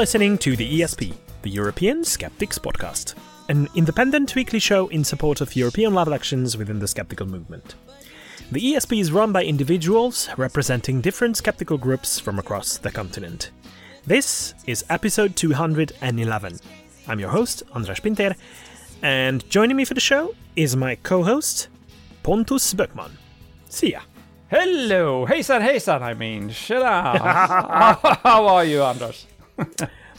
Listening to the ESP, the European Skeptics Podcast, an independent weekly show in support of European level actions within the skeptical movement. The ESP is run by individuals representing different skeptical groups from across the continent. This is episode 211. I'm your host, Andras Pinter, and joining me for the show is my co host, Pontus Böckman. See ya. Hello, hejsan hejsan I mean, tjena! How are you Anders?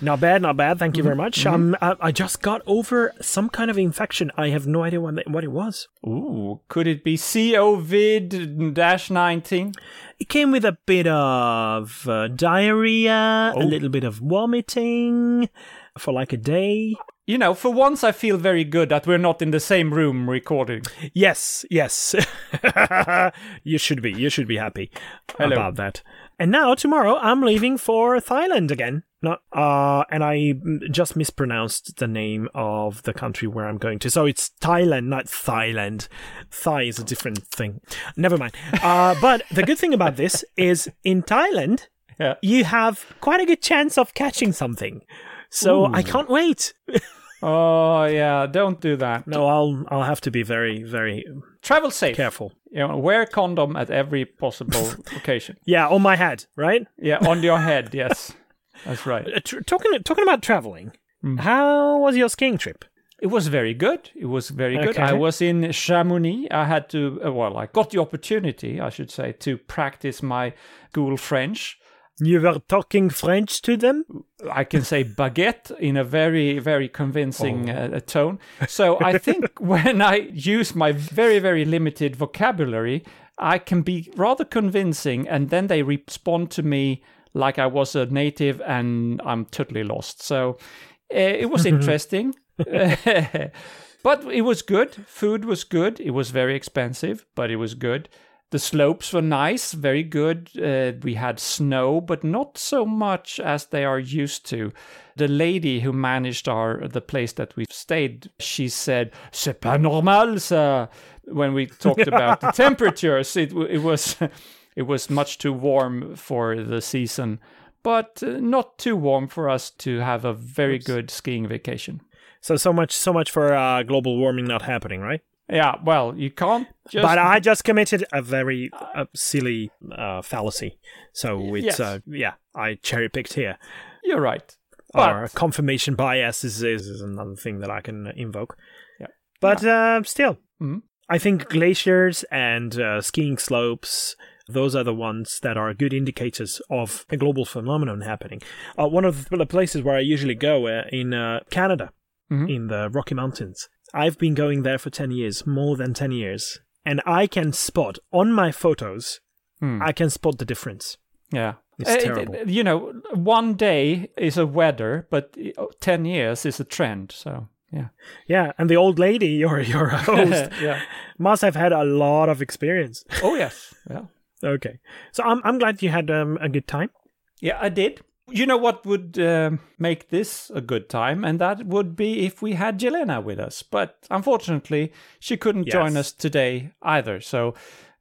Not bad, not bad. Thank you very much. Um, I, I just got over some kind of infection. I have no idea what, it- what it was. Ooh, could it be COVID-19? It came with a bit of uh, diarrhea, a Oh. little bit of vomiting for like a day. You know, for once I feel very good that we're not in the same room recording. Yes, yes. you should be. You should be happy Hello. about that. And now tomorrow I'm leaving for Thailand again. Not uh and I just mispronounced the name of the country where I'm going to. So it's Thailand, not Thailand. Thai is a different thing. Never mind. Uh but the good thing about this is in Thailand Yeah. you have quite a good chance of catching something. So I can't wait. Oh yeah, don't do that. No, I'll I'll have to be very very Travel safe. careful. You know, wear condom at every possible occasion. Yeah, on my head, right? Yeah, on your head. Yes, that's right. Uh, tr- talking talking about traveling, Hmm. how was your skiing trip? It was very good. It was very good. Okay. I was in Chamonix. I had to, uh, well, I got the opportunity, I should say, to practice my school French. You were talking French to them. I can say baguette in a very, very convincing uh, tone. So I think when I use my very, very limited vocabulary, I can be rather convincing, and then they respond to me like I was a native and I'm totally lost. So uh, it was interesting. but it was good. Food was good. It was very expensive, but it was good. The slopes were nice, very good. Uh, we had snow, but not so much as they are used to. The lady who managed our the place that we stayed, she said, "C'est pas normal, ça." When we talked about the temperatures, it it was it was much too warm for the season, but uh, not too warm for us to have a very good skiing vacation. So so much so much for uh, global warming not happening, right? Yeah, well, you can't just but I just committed a very uh, silly uh, fallacy. So it's Yes. uh, yeah, I cherry picked here. You're right. But Or confirmation bias is, is another thing that I can invoke. Yeah. But uh, still, Mhm. I think glaciers and uh, skiing slopes. Those are the ones that are good indicators of a global phenomenon happening. Uh, one of the places where I usually go uh, in uh, Canada, Mhm. in the Rocky Mountains. I've been going there for 10 years, more than 10 years. And I can spot on my photos, Hmm. I can spot the difference. yeah, It's Uh, it- terrible. it- you know, one day is a weather, but uh, ten years is a trend. So yeah, Yeah, and the old lady, your your host, yeah. must have had a lot of experience. Oh yes, yeah, okay, so I'm I'm glad you had um, a good time. yeah. I did. You know what would um, make this a good time, and that would be if we had Jelena with us. But unfortunately, she couldn't join us today either. So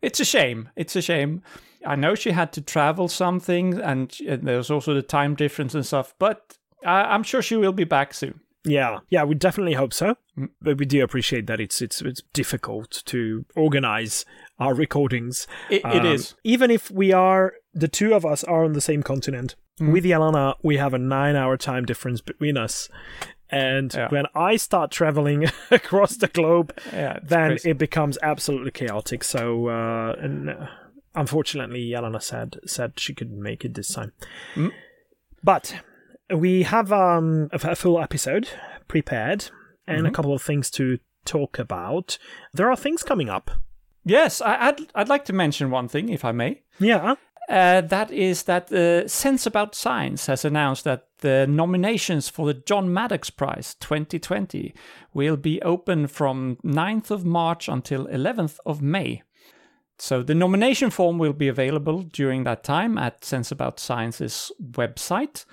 it's a shame. It's a shame. I know she had to travel something, and uh, there's also the time difference and stuff. But I- I'm sure she will be back soon. Yeah, yeah, we definitely hope so. But we do appreciate that it's it's it's difficult to organize our recordings. It, it Um, is. even if we are the two of us are on the same continent. Mm-hmm. With Yelena, we have a nine-hour time difference between us. And Yeah. when I start traveling across the globe, Yeah, then crazy. it becomes absolutely chaotic. So, uh, and, uh, unfortunately, Yelena said said she couldn't make it this time. Mm. But we have um, a, a full episode prepared and Mm-hmm. a couple of things to talk about. There are things coming up. Yes, I, I'd I'd like to mention one thing, if I may. Yeah. Uh, that is that uh, Sense About Science has announced that the nominations for the John Maddox Prize 2020 will be open from 9th of March until 11th of May. So the nomination form will be available during that time at Sense About Science's website.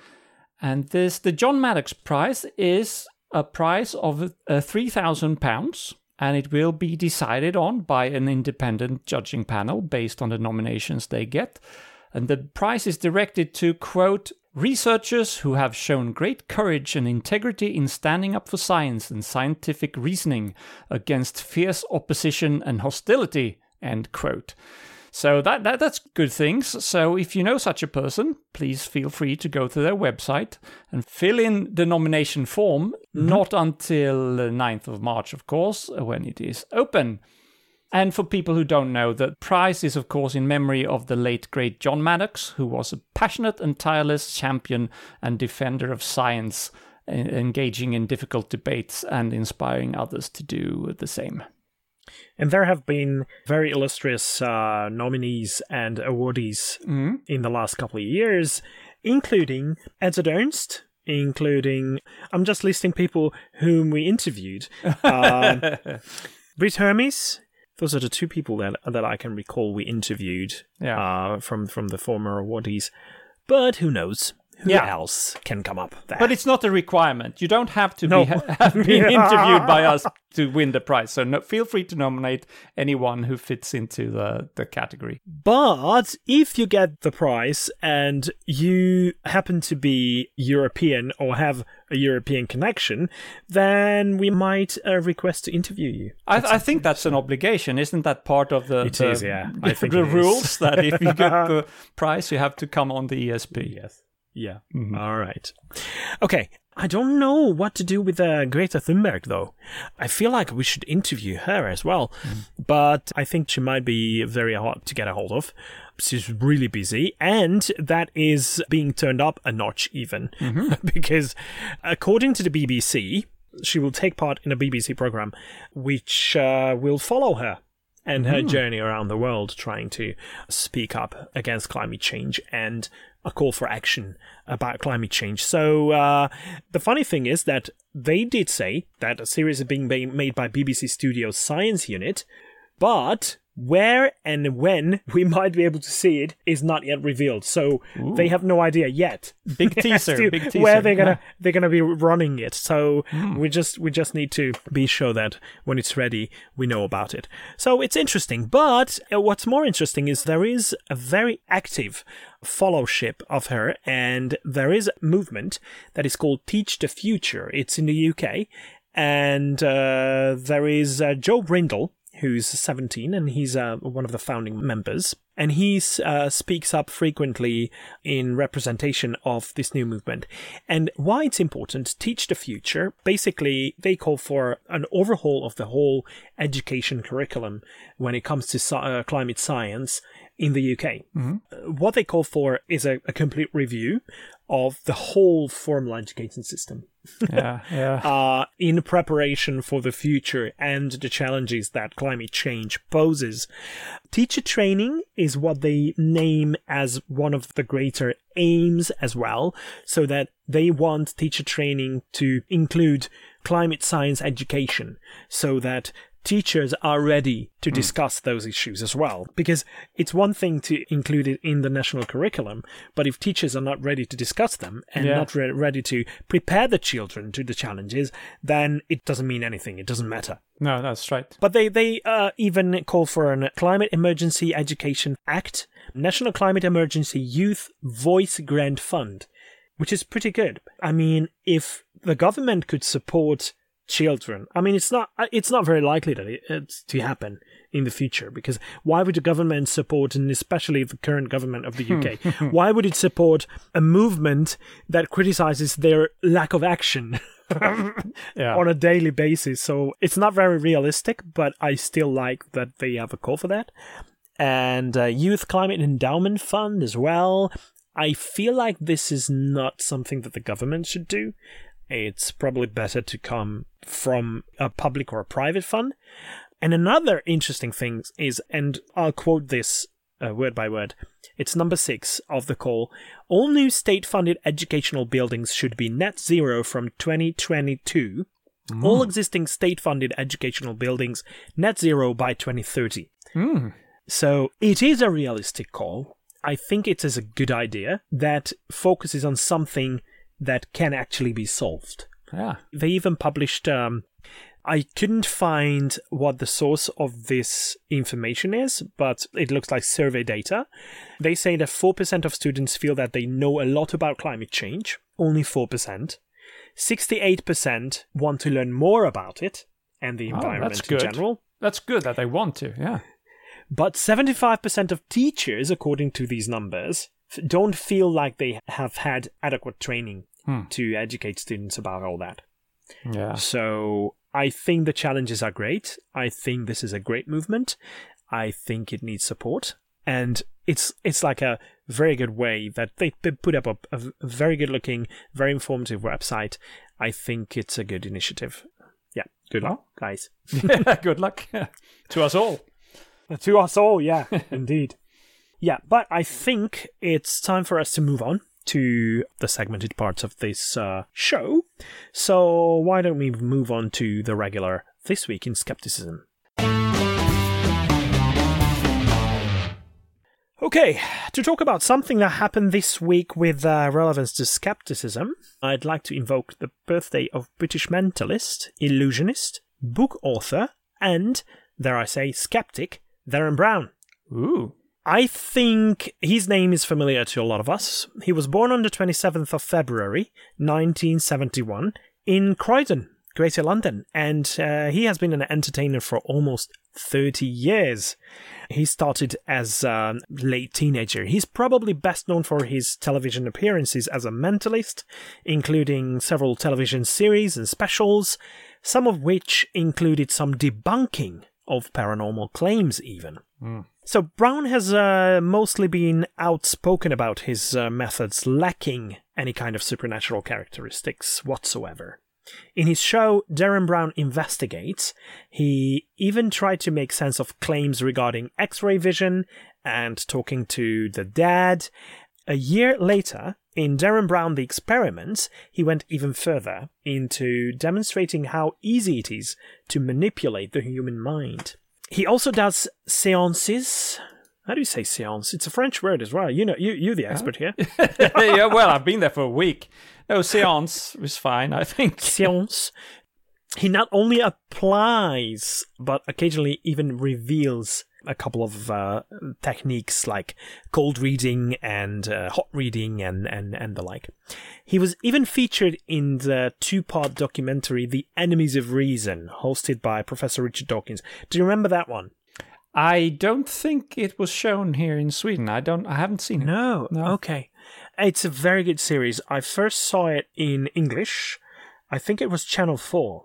And this the John Maddox Prize is a prize of uh, three thousand pounds, and it will be decided on by an independent judging panel based on the nominations they get. And the prize is directed to, quote, researchers who have shown great courage and integrity in standing up for science and scientific reasoning against fierce opposition and hostility, end quote. So that, that that's good things. So if you know such a person, please feel free to go to their website and fill in the nomination form. Mm-hmm. Not until the 9th of March, of course, when it is open. And for people who don't know, the prize is, of course, in memory of the late great John Maddox, who was a passionate and tireless champion and defender of science, en- engaging in difficult debates and inspiring others to do the same. And there have been very illustrious uh, nominees and awardees in the last couple of years, including Edzard Ernst, including, I'm just listing people whom we interviewed. Um, Britt Hermes. Those are the two people that that I can recall we interviewed Yeah. uh, from from the former awardees. But who knows? Who Yeah. else can come up there? But it's not a requirement. You don't have to No. be, have been interviewed by us to win the prize. So no, feel free to nominate anyone who fits into the, the category. But if you get the prize and you happen to be European or have a European connection, then we might uh, request to interview you. I, I think that's an obligation. Isn't that part of the, It the, is, yeah. I think the rules that if you get the prize, you have to come on the ESP? Yes. Yeah. All right. Okay. I don't know what to do with uh, Greta Thunberg, though. I feel like we should interview her as well, but I think she might be very hard to get a hold of. She's really busy, and that is being turned up a notch, even. Because, according to the BBC, she will take part in a BBC program which uh, will follow her and her journey around the world trying to speak up against climate change and a call for action about climate change. So uh, the funny thing is that they did say that a series is being made by BBC Studios Science Unit, but where and when we might be able to see it is not yet revealed. So they have no idea yet. Big teaser, to big teaser. Where they're gonna Yeah. They're gonna be running it. So we just we just need to be sure that when it's ready, we know about it. So it's interesting. But uh, what's more interesting is there is a very active followship of her, and there is a movement that is called Teach the Future. It's in the UK, and uh, there is uh, Joe Brindle. Who's 17 and he's uh, one of the founding members. And he uh, speaks up frequently in representation of this new movement. And why it's important, Teach the Future, basically, they call for an overhaul of the whole education curriculum when it comes to uh, climate science in the UK. Uh, What they call for is a, a complete review of the whole formal education system Yeah, yeah. uh, in preparation for the future and the challenges that climate change poses. Teacher training is what they name as one of the greater aims as well, so that they want teacher training to include climate science education, so that teachers are ready to discuss those issues as well. Because it's one thing to include it in the national curriculum, but if teachers are not ready to discuss them and Yeah. not re- ready to prepare the children to the challenges, then it doesn't mean anything. It doesn't matter. No, that's right. But they, they uh, even call for a Climate Emergency Education Act, National Climate Emergency Youth Voice Grant Fund, which is pretty good. I mean, if the government could support children, I mean, it's not uh, it's not very likely that it, it's to happen in the future because why would the government support, and especially the current government of the UK, why would it support a movement that criticizes their lack of action? Yeah. on a daily basis. So it's not very realistic, but I still like that they have a call for that. And uh, Youth Climate Endowment Fund as well. I feel like this is not something that the government should do. It's probably better to come from a public or a private fund. And another interesting thing is, and I'll quote this uh, word by word. It's number six of the call. All new state funded educational buildings should be net zero from 2022. All existing state funded educational buildings net zero by 2030. Mm. So it is a realistic call. I think it is a good idea that focuses on something that can actually be solved. Yeah. They even published um, I couldn't find what the source of this information is, but it looks like survey data. They say that 4% of students feel that they know a lot about climate change, only 4%. 68% want to learn more about it and the Oh, environment that's in good. general. That's good that they want to. Yeah. But 75% of teachers, according to these numbers, don't feel like they have had adequate training Hmm. to educate students about all that. Yeah. So I think the challenges are great. I think this is a great movement. I think it needs support. And it's it's like a very good way that they put up a, a very good looking, very informative website. I think it's a good initiative. Yeah, good luck, guys. good luck to us all. To us all, yeah, indeed. Yeah, but I think it's time for us to move on to the segmented parts of this uh, show. So why don't we move on to the regular This Week in Skepticism? Okay, to talk about something that happened this week with uh, relevance to skepticism, I'd like to invoke the birthday of British mentalist, illusionist, book author, and, dare I say, skeptic, Derren Brown. Ooh. I think his name is familiar to a lot of us. He was born on the 27th of February 1971 in Croydon, Greater London, and uh, he has been an entertainer for almost 30 years. He started as a late teenager. He's probably best known for his television appearances as a mentalist, including several television series and specials, some of which included some debunking of paranormal claims, even. So Brown has uh, mostly been outspoken about his uh, methods lacking any kind of supernatural characteristics whatsoever. In his show, Derren Brown Investigates, he even tried to make sense of claims regarding X ray vision and talking to the dead. A year later, in Derren Brown The Experiments, he went even further into demonstrating how easy it is to manipulate the human mind. He also does seances. How do you say séance? It's a French word as well. You know, you you're the expert here. yeah, well, I've been there for a week. No, seance was fine, I think. Séance. He not only applies, but occasionally even reveals a couple of uh, techniques like cold reading and uh, hot reading and, and, and the like. He was even featured in the two part documentary The Enemies of Reason, hosted by Professor Richard Dawkins. Do you remember that one? I don't think it was shown here in Sweden. I don't. I haven't seen it. No. No. Okay. It's a very good series. I first saw it in English. I think it was Channel 4.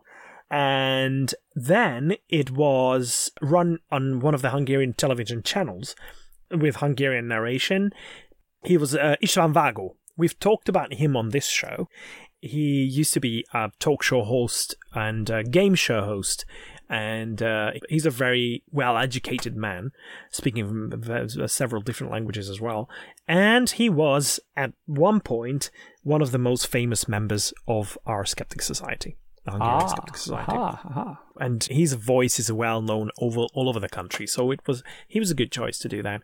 And then it was run on one of the Hungarian television channels with Hungarian narration. He was uh, István Vágó. We've talked about him on this show. He used to be a talk show host and game show host, and uh, he's a very well educated man, speaking several different languages as well. And he was, at one point, one of the most famous members of our Skeptic Society, the Hungarian Ah, Skeptic Society aha, aha. and his voice is well known over all over the country. So it was he was a good choice to do that.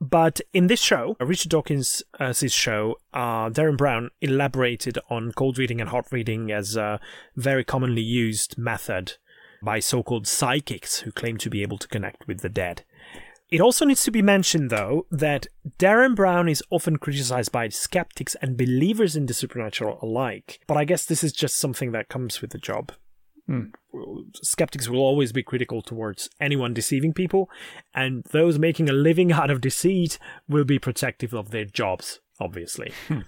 But in this show, Richard Dawkins' uh, his show, uh, Derren Brown elaborated on cold reading and hot reading as a very commonly used method by so-called psychics who claim to be able to connect with the dead. It also needs to be mentioned, though, that Derren Brown is often criticized by skeptics and believers in the supernatural alike. But I guess this is just something that comes with the job hmm. skeptics will always be critical towards anyone deceiving people, and those making a living out of deceit will be protective of their jobs, obviously. Hmm.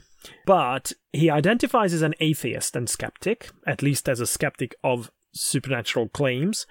But he identifies as an atheist and skeptic, at least as a skeptic of supernatural claims,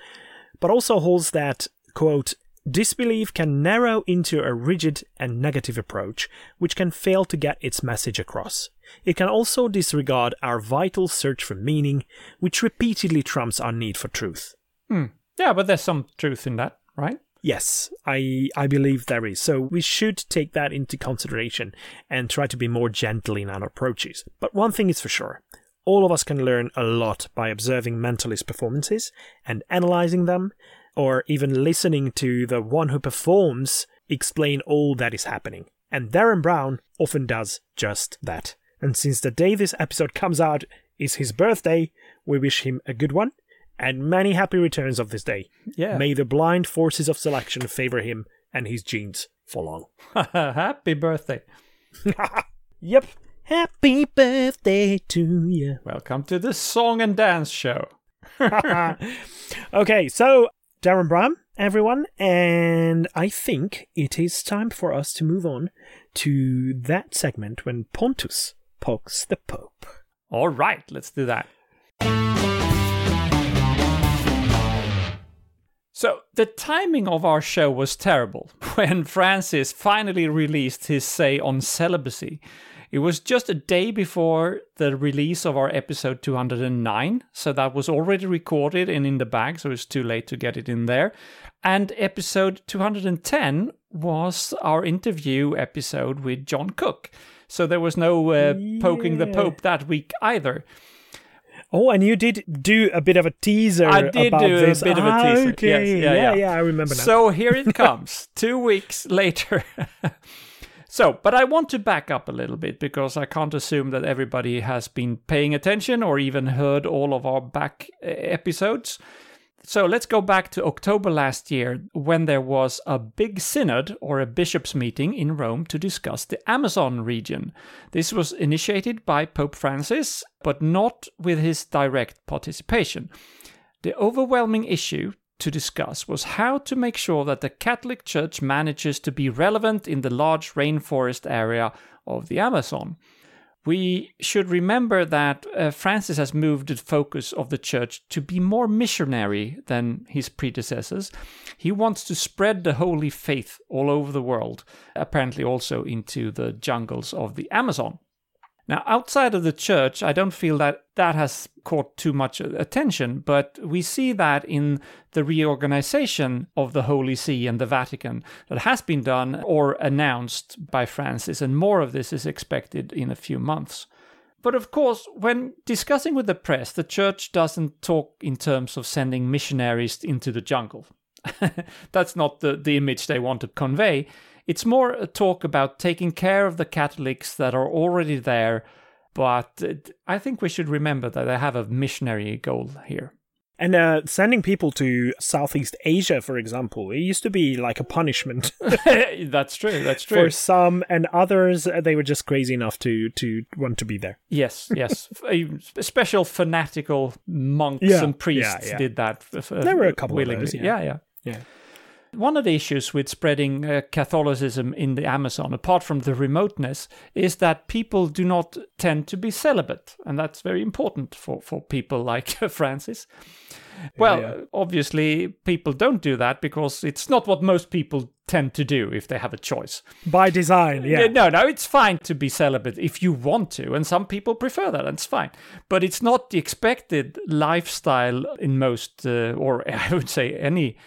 but also holds that, quote, disbelief can narrow into a rigid and negative approach, which can fail to get its message across. It can also disregard our vital search for meaning, which repeatedly trumps our need for truth. Hmm. Yeah, but there's some truth in that, right? Yes, I I believe there is. So we should take that into consideration and try to be more gentle in our approaches. But one thing is for sure. All of us can learn a lot by observing mentalist performances and analyzing them, or even listening to the one who performs explain all that is happening. And Derren Brown often does just that. And since the day this episode comes out is his birthday, we wish him a good one and many happy returns of this day. Yeah. May the blind forces of selection favor him and his genes for long. Happy birthday. Yep. Happy birthday to you. Welcome to the song and dance show. okay, so Darren Bram, everyone, and I think it is time for us to move on to that segment when Pontus pokes the Pope. All right, let's do that. So, the timing of our show was terrible when Francis finally released his say on celibacy. It was just a day before the release of our episode 209, so that was already recorded and in the bag, so it's too late to get it in there. And episode 210 was our interview episode with John Cook. So there was no uh, poking the Pope that week either. Oh, and you did do a bit of a teaser I did about do a this. bit of a Ah. Okay. Yes, yeah, yeah, yeah. I remember now. So here it comes, two weeks later. so, but I want to back up a little bit because I can't assume that everybody has been paying attention or even heard all of our back uh, episodes. So let's go back to October last year when there was a big synod or a bishops' meeting in Rome to discuss the Amazon region. This was initiated by Pope Francis, but not with his direct participation. The overwhelming issue to discuss was how to make sure that the Catholic Church manages to be relevant in the large rainforest area of the Amazon. We should remember that uh, Francis has moved the focus of the church to be more missionary than his predecessors. He wants to spread the holy faith all over the world, apparently also into the jungles of the Amazon. Now, outside of the church, I don't feel that that has caught too much attention, but we see that in the reorganization of the Holy See and the Vatican that has been done or announced by Francis, and more of this is expected in a few months. But of course, when discussing with the press, the church doesn't talk in terms of sending missionaries into the jungle. That's not the, the image they want to convey. It's more a talk about taking care of the Catholics that are already there, but uh, I think we should remember that they have a missionary goal here. And uh, sending people to Southeast Asia, for example, it used to be like a punishment that's true, that's true. for some, and others uh, they were just crazy enough to to want to be there. Yes, yes. Special fanatical monks Yeah, and priests yeah, yeah. did that. f- There were a couple of willingly. those, yeah. yeah, yeah. One of the issues with spreading uh, Catholicism in the Amazon, apart from the remoteness, is that people do not tend to be celibate. And that's very important for, for people like Francis. Well, yeah. obviously, people don't do that because it's not what most people tend to do if they have a choice. By design, yeah. No, no, it's fine to be celibate if you want to, and some people prefer that, and it's fine. But it's not the expected lifestyle in most, uh, or I would say any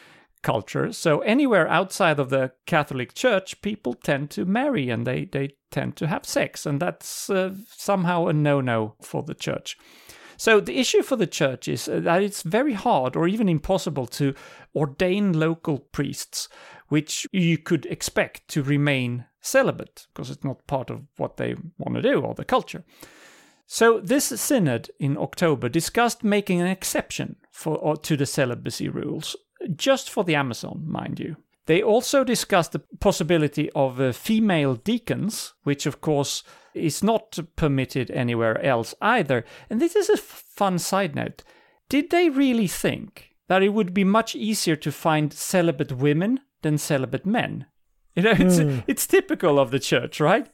culture. So anywhere outside of the Catholic Church, people tend to marry and they they tend to have sex, and that's uh, somehow a no-no for the church. So the issue for the church is uh, that it's very hard or even impossible to ordain local priests, which you could expect to remain celibate because it's not part of what they want to do or the culture. So this synod in October discussed making an exception for or, to the celibacy rules, just for the Amazon, mind you. They also discussed the possibility of uh, female deacons, which of course is not permitted anywhere else either. And this is a f- fun side note. Did they really think that it would be much easier to find celibate women than celibate men? You know, it's it's typical of the church, right?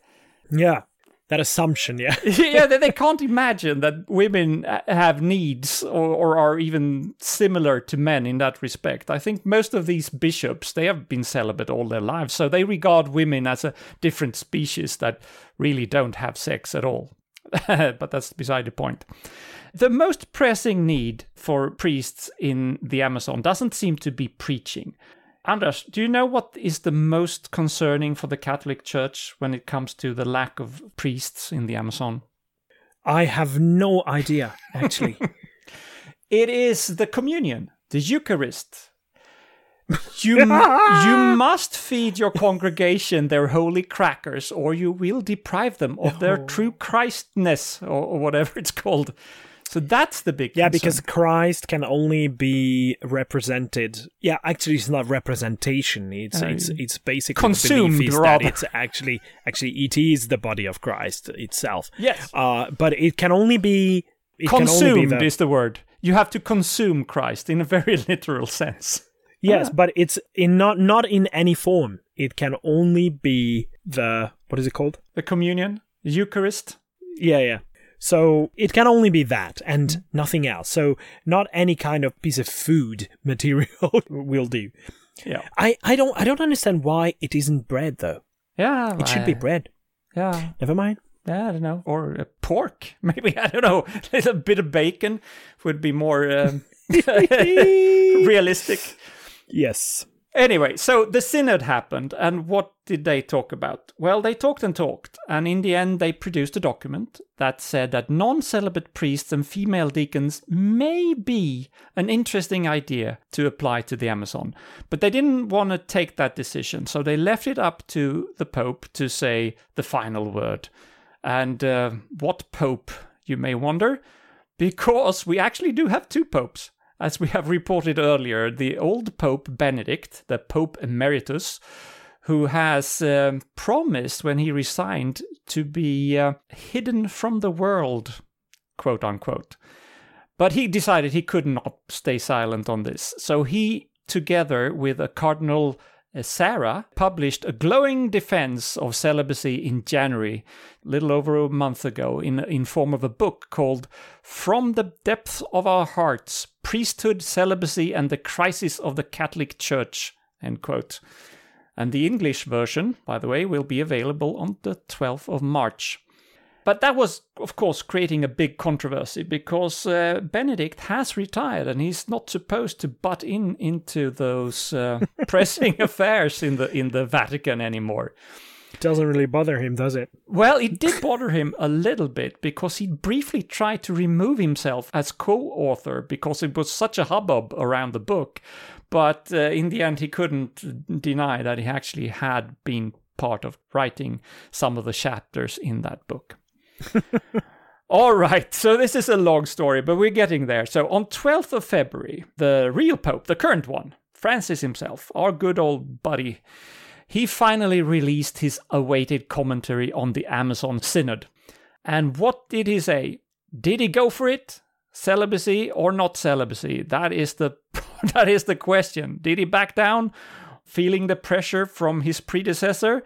Yeah. That assumption, yeah. yeah, they, they can't imagine that women uh, have needs or, or are even similar to men in that respect. I think most of these bishops they have been celibate all their lives, so they regard women as a different species that really don't have sex at all. but that's beside the point. The most pressing need for priests in the Amazon doesn't seem to be preaching. Anders, do you know what is the most concerning for the Catholic Church when it comes to the lack of priests in the Amazon? I have no idea, actually. It is the communion, the Eucharist. You, you must feed your congregation their holy crackers, or you will deprive them of their true Christness, or, or whatever it's called. So that's the big Yeah, concern. because Christ can only be represented. Yeah, actually, it's not representation. It's it's it's basically consumed, the belief is rather. that it's actually actually it is the body of Christ itself. Yes. Uh, but it can only be it can only be consumed the, is the word. You have to consume Christ in a very literal sense. yes, Ah. but it's in not not in any form. It can only be the what is it called? The communion, Eucharist. Yeah, yeah. So it can only be that and nothing else. So not any kind of piece of food material will do. Yeah. I, I don't I don't understand why it isn't bread though. Yeah. It should be bread. Yeah. Never mind. Yeah, I don't know. Or uh, pork. Maybe, I don't know. A little bit of bacon would be more um, realistic. Yes. Anyway, so the synod happened, and what did they talk about? Well, they talked and talked, and in the end, they produced a document that said that non celibate priests and female deacons may be an interesting idea to apply to the Amazon. But they didn't want to take that decision, so they left it up to the Pope to say the final word. And uh, what Pope, you may wonder? Because we actually do have two popes. As we have reported earlier, the old Pope Benedict, the Pope Emeritus, who has um, promised when he resigned to be uh, hidden from the world, quote unquote. But he decided he could not stay silent on this. So he, together with a Cardinal Uh, Sarah, published a glowing defense of celibacy in January, little over a month ago, in, in form of a book called From the Depths of Our Hearts Priesthood, Celibacy, and the Crisis of the Catholic Church. End quote. And the English version, by the way, will be available on the 12th of March. But that was, of course, creating a big controversy because uh, Benedict has retired and he's not supposed to butt in into those uh, pressing affairs in the in the Vatican anymore. Doesn't really bother him, does it? Well, it did bother him a little bit because he briefly tried to remove himself as co-author because it was such a hubbub around the book. But uh, in the end, he couldn't deny that he actually had been part of writing some of the chapters in that book. All right, so this is a long story, but we're getting there. So on 12th of February, the real Pope, the current one, Francis himself, our good old buddy, he finally released his awaited commentary on the Amazon Synod. And what did he say? Did he go for it? Celibacy or not celibacy? That is the that is the question. Did he back down, feeling the pressure from his predecessor?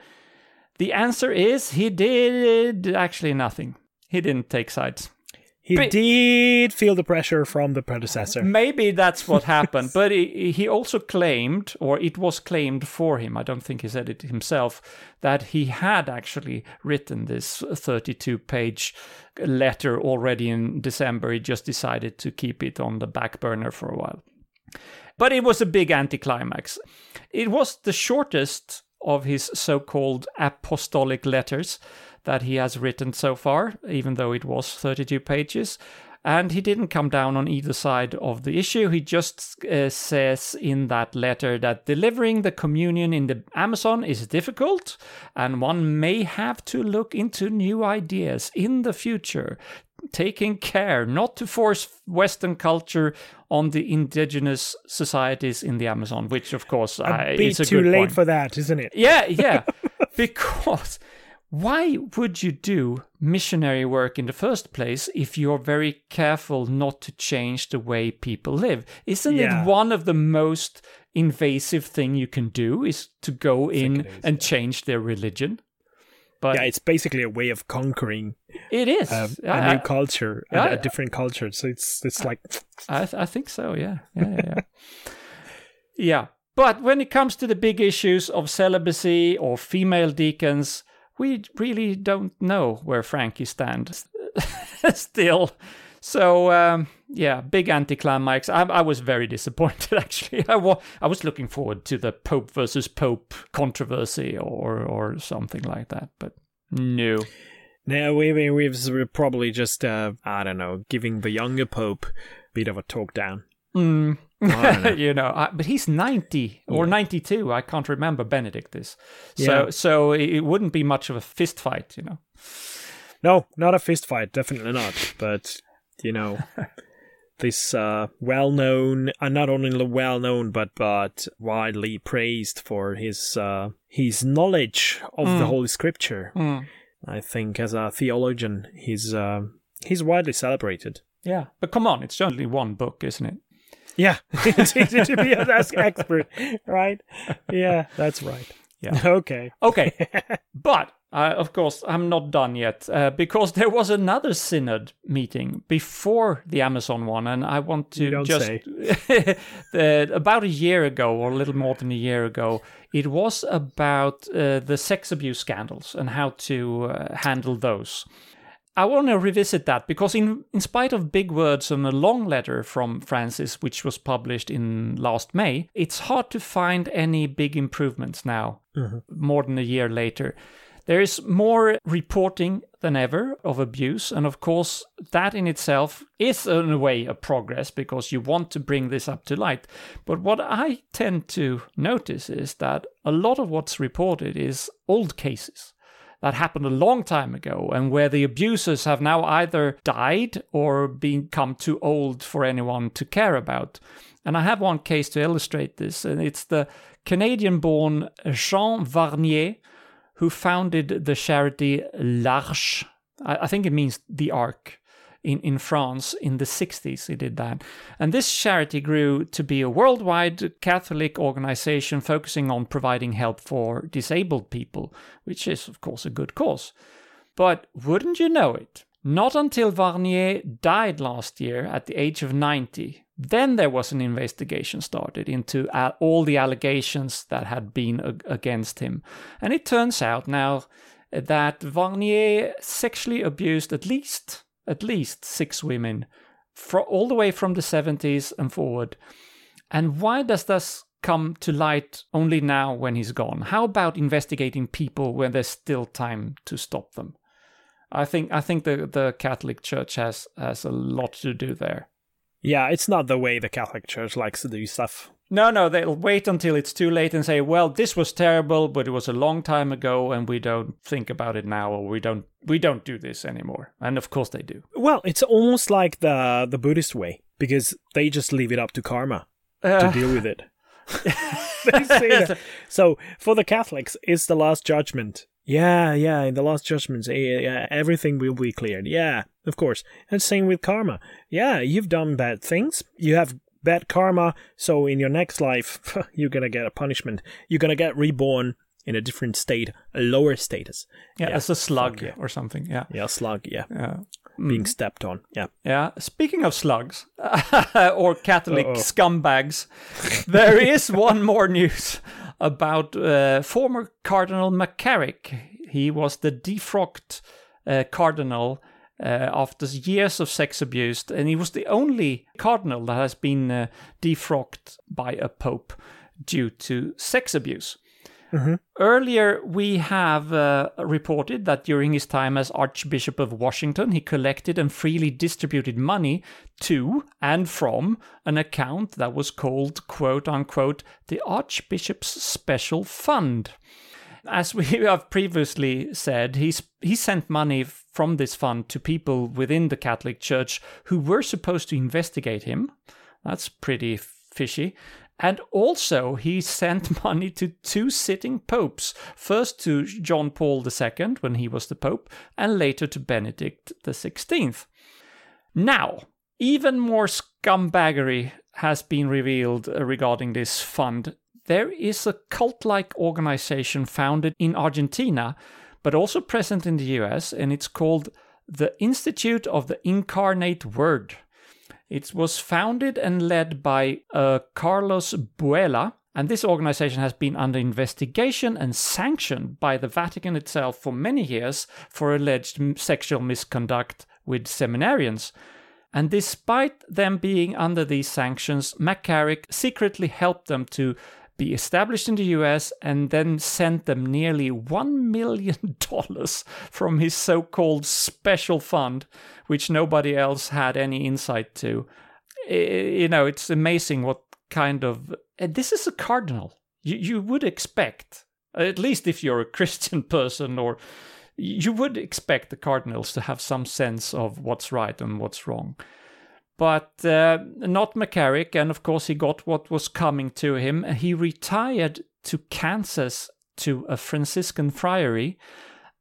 The answer is he did actually nothing. He didn't take sides. He But- did feel the pressure from the predecessor. Maybe that's what happened, but he, he also claimed, or it was claimed for him, I don't think he said it himself, that he had actually written this 32 page letter already in December. He just decided to keep it on the back burner for a while. But it was a big anticlimax. It was the shortest of his so called apostolic letters that he has written so far, even though it was 32 pages. And he didn't come down on either side of the issue. He just uh, says in that letter that delivering the communion in the Amazon is difficult, and one may have to look into new ideas in the future, taking care not to force Western culture on the indigenous societies in the Amazon, which, of course, I, A bit is a too good late point. for that, isn't it? Yeah, yeah. because why would you do missionary work in the first place if you're very careful not to change the way people live? Isn't Yeah. it one of the most invasive thing you can do is to go in it is, and change their religion? But Yeah, it's basically a way of conquering it is. um, a new culture, a- yeah, a, yeah. different culture. So it's it's like I, th- I think so. Yeah, yeah, yeah. Yeah. yeah. But when it comes to the big issues of celibacy or female deacons, we really don't know where Frankie stands still. So um, yeah, big anticlimax. I, I was very disappointed actually. I, wa- I was looking forward to the Pope versus Pope controversy or or something like that, but no. now we we we've probably just uh, I don't know giving the younger pope a bit of a talk down. Mm. Know. you know, I, but he's 90 or 92. I can't remember Benedict is. So, Yeah. so it it wouldn't be much of a fist fight, you know. No, not a fist fight, definitely not. But you know, this uh, well-known, uh, not only well-known but but widely praised for his uh, his knowledge of the Holy Scripture. Mm. I think as a theologian, he's uh, he's widely celebrated. Yeah, but come on, it's only one book, isn't it? Yeah, to be an expert, right? Yeah, that's right. Yeah. Okay. Okay, but uh, of course, I'm not done yet uh, because there was another synod meeting before the Amazon one, and I want to just the, about a year ago, or a little more than a year ago, it was about uh, the sex abuse scandals and how to uh, handle those. I want to revisit that because, in, in spite of big words and a long letter from Francis, which was published in last May, it's hard to find any big improvements now, more than a year later. There is more reporting than ever of abuse, and of course, that in itself is, in a way, a progress because you want to bring this up to light. But what I tend to notice is that a lot of what's reported is old cases that happened a long time ago and where the abusers have now either died or become too old for anyone to care about. And I have one case to illustrate this, and it's the Canadian born Jean Vanier who founded the charity L'Arche. I, I think it means the Ark. In, in France in the 60s, he did that. And this charity grew to be a worldwide Catholic organization focusing on providing help for disabled people, which is, of course, a good cause. But wouldn't you know it? Not until Vanier died last year at the age of 90. Then there was an investigation started into all the allegations that had been against him. And it turns out now that Vanier sexually abused at least at least six women fro- all the way from the 70s and forward. And why does this come to light only now when he's gone? How about investigating people when there's still time to stop them? I think I think the, the Catholic Church has has a lot to do there. Yeah, it's not the way the Catholic Church likes to do stuff. No, no, they'll wait until it's too late and say, "Well, this was terrible, but it was a long time ago, and we don't think about it now, or we don't we don't do this anymore." And of course, they do. Well, it's almost like the the Buddhist way because they just leave it up to karma to Uh, deal with it. they say that. So for the Catholics, it's the last judgment. Yeah, yeah, in the last judgment, eh, yeah, everything will be cleared. Yeah, of course. And same with karma. Yeah, you've done bad things. You have bad karma. So in your next life, you're gonna get a punishment. You're gonna get reborn in a different state, a lower status. yeah, as a slug yeah. or something. Yeah, Yeah, slug. Yeah, yeah. being stepped on. Yeah. Yeah, speaking of slugs or Catholic Uh-oh. scumbags, there is one more news about uh, former Cardinal McCarrick. He was the defrocked uh, cardinal uh, after years of sex abuse, and he was the only cardinal that has been uh, defrocked by a pope due to sex abuse. Earlier, we have uh, reported that during his time as Archbishop of Washington, he collected and freely distributed money to and from an account that was called, quote unquote, the Archbishop's Special Fund. As we have previously said, he's, he sent money from this fund to people within the Catholic Church who were supposed to investigate him. That's pretty fishy. And also, he sent money to two sitting popes, first to John Paul II when he was the pope, and later to Benedict XVI. Now, even more scumbaggery has been revealed uh, regarding this fund. There is a cult like organization founded in Argentina, but also present in the US, and it's called the Institute of the Incarnate Word. It was founded and led by uh, Carlos Buela, and this organization has been under investigation and sanctioned by the Vatican itself for many years for alleged sexual misconduct with seminarians. And despite them being under these sanctions, McCarrick secretly helped them to be established in the US and then sent them nearly $1 million from his so called special fund, which nobody else had any insight to. You know, it's amazing what kind of. This is a cardinal. You, you would expect, at least if you're a Christian person or you would expect the Cardinals to have some sense of what's right and what's wrong. But uh, not McCarrick, and of course, he got what was coming to him. He retired to Kansas to a Franciscan friary.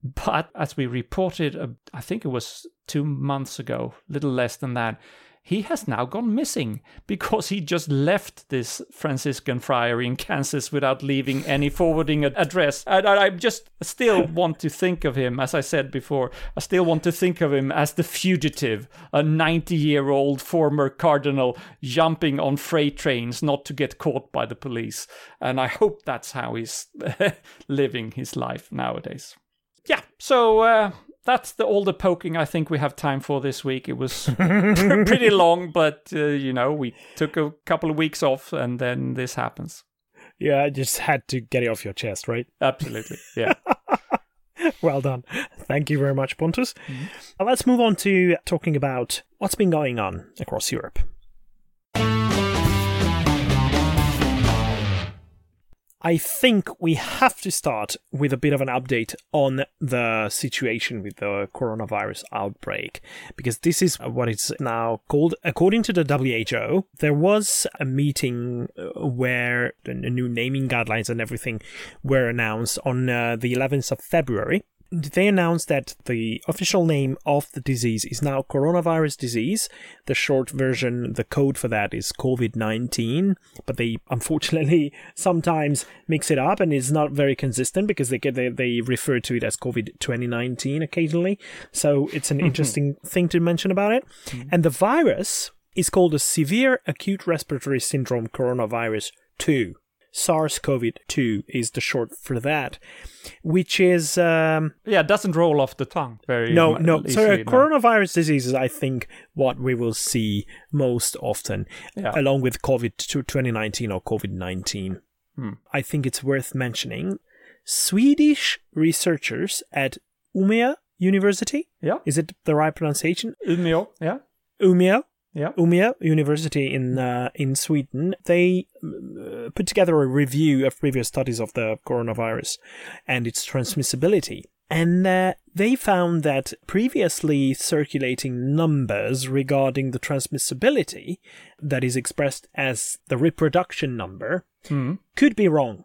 But as we reported, uh, I think it was two months ago, little less than that, he has now gone missing because he just left this Franciscan friary in Kansas without leaving any forwarding address. And I just still want to think of him, as I said before, I still want to think of him as the fugitive, a 90 year old former cardinal jumping on freight trains not to get caught by the police. And I hope that's how he's living his life nowadays. Yeah, so uh, that's the all the poking I think we have time for this week. It was pretty long, but uh, you know we took a couple of weeks off, and then this happens. Yeah, I just had to get it off your chest, right? Absolutely. Yeah. well done. Thank you very much, Pontus. Mm-hmm. Let's move on to talking about what's been going on across Europe. I think we have to start with a bit of an update on the situation with the coronavirus outbreak, because this is what it's now called. According to the WHO, there was a meeting uh, where the new naming guidelines and everything were announced on uh, the 11th of February they announced that the official name of the disease is now coronavirus disease. The short version, the code for that is COVID 19, but they unfortunately sometimes mix it up and it's not very consistent because they get, they, they refer to it as COVID 2019 occasionally. So it's an interesting thing to mention about it. Mm-hmm. And the virus is called a severe acute respiratory syndrome coronavirus 2. SARS CoV 2 is the short for that, which is. Um, yeah, it doesn't roll off the tongue very No, no. Easily, so, uh, no. coronavirus disease is, I think, what we will see most often, yeah. along with COVID 2019 or COVID 19. Hmm. I think it's worth mentioning Swedish researchers at Umeå University. Yeah. Is it the right pronunciation? Umeå, yeah. Umeå yeah. Umeå University in uh, in Sweden, they uh, put together a review of previous studies of the coronavirus and its transmissibility. And uh, they found that previously circulating numbers regarding the transmissibility, that is expressed as the reproduction number, mm. could be wrong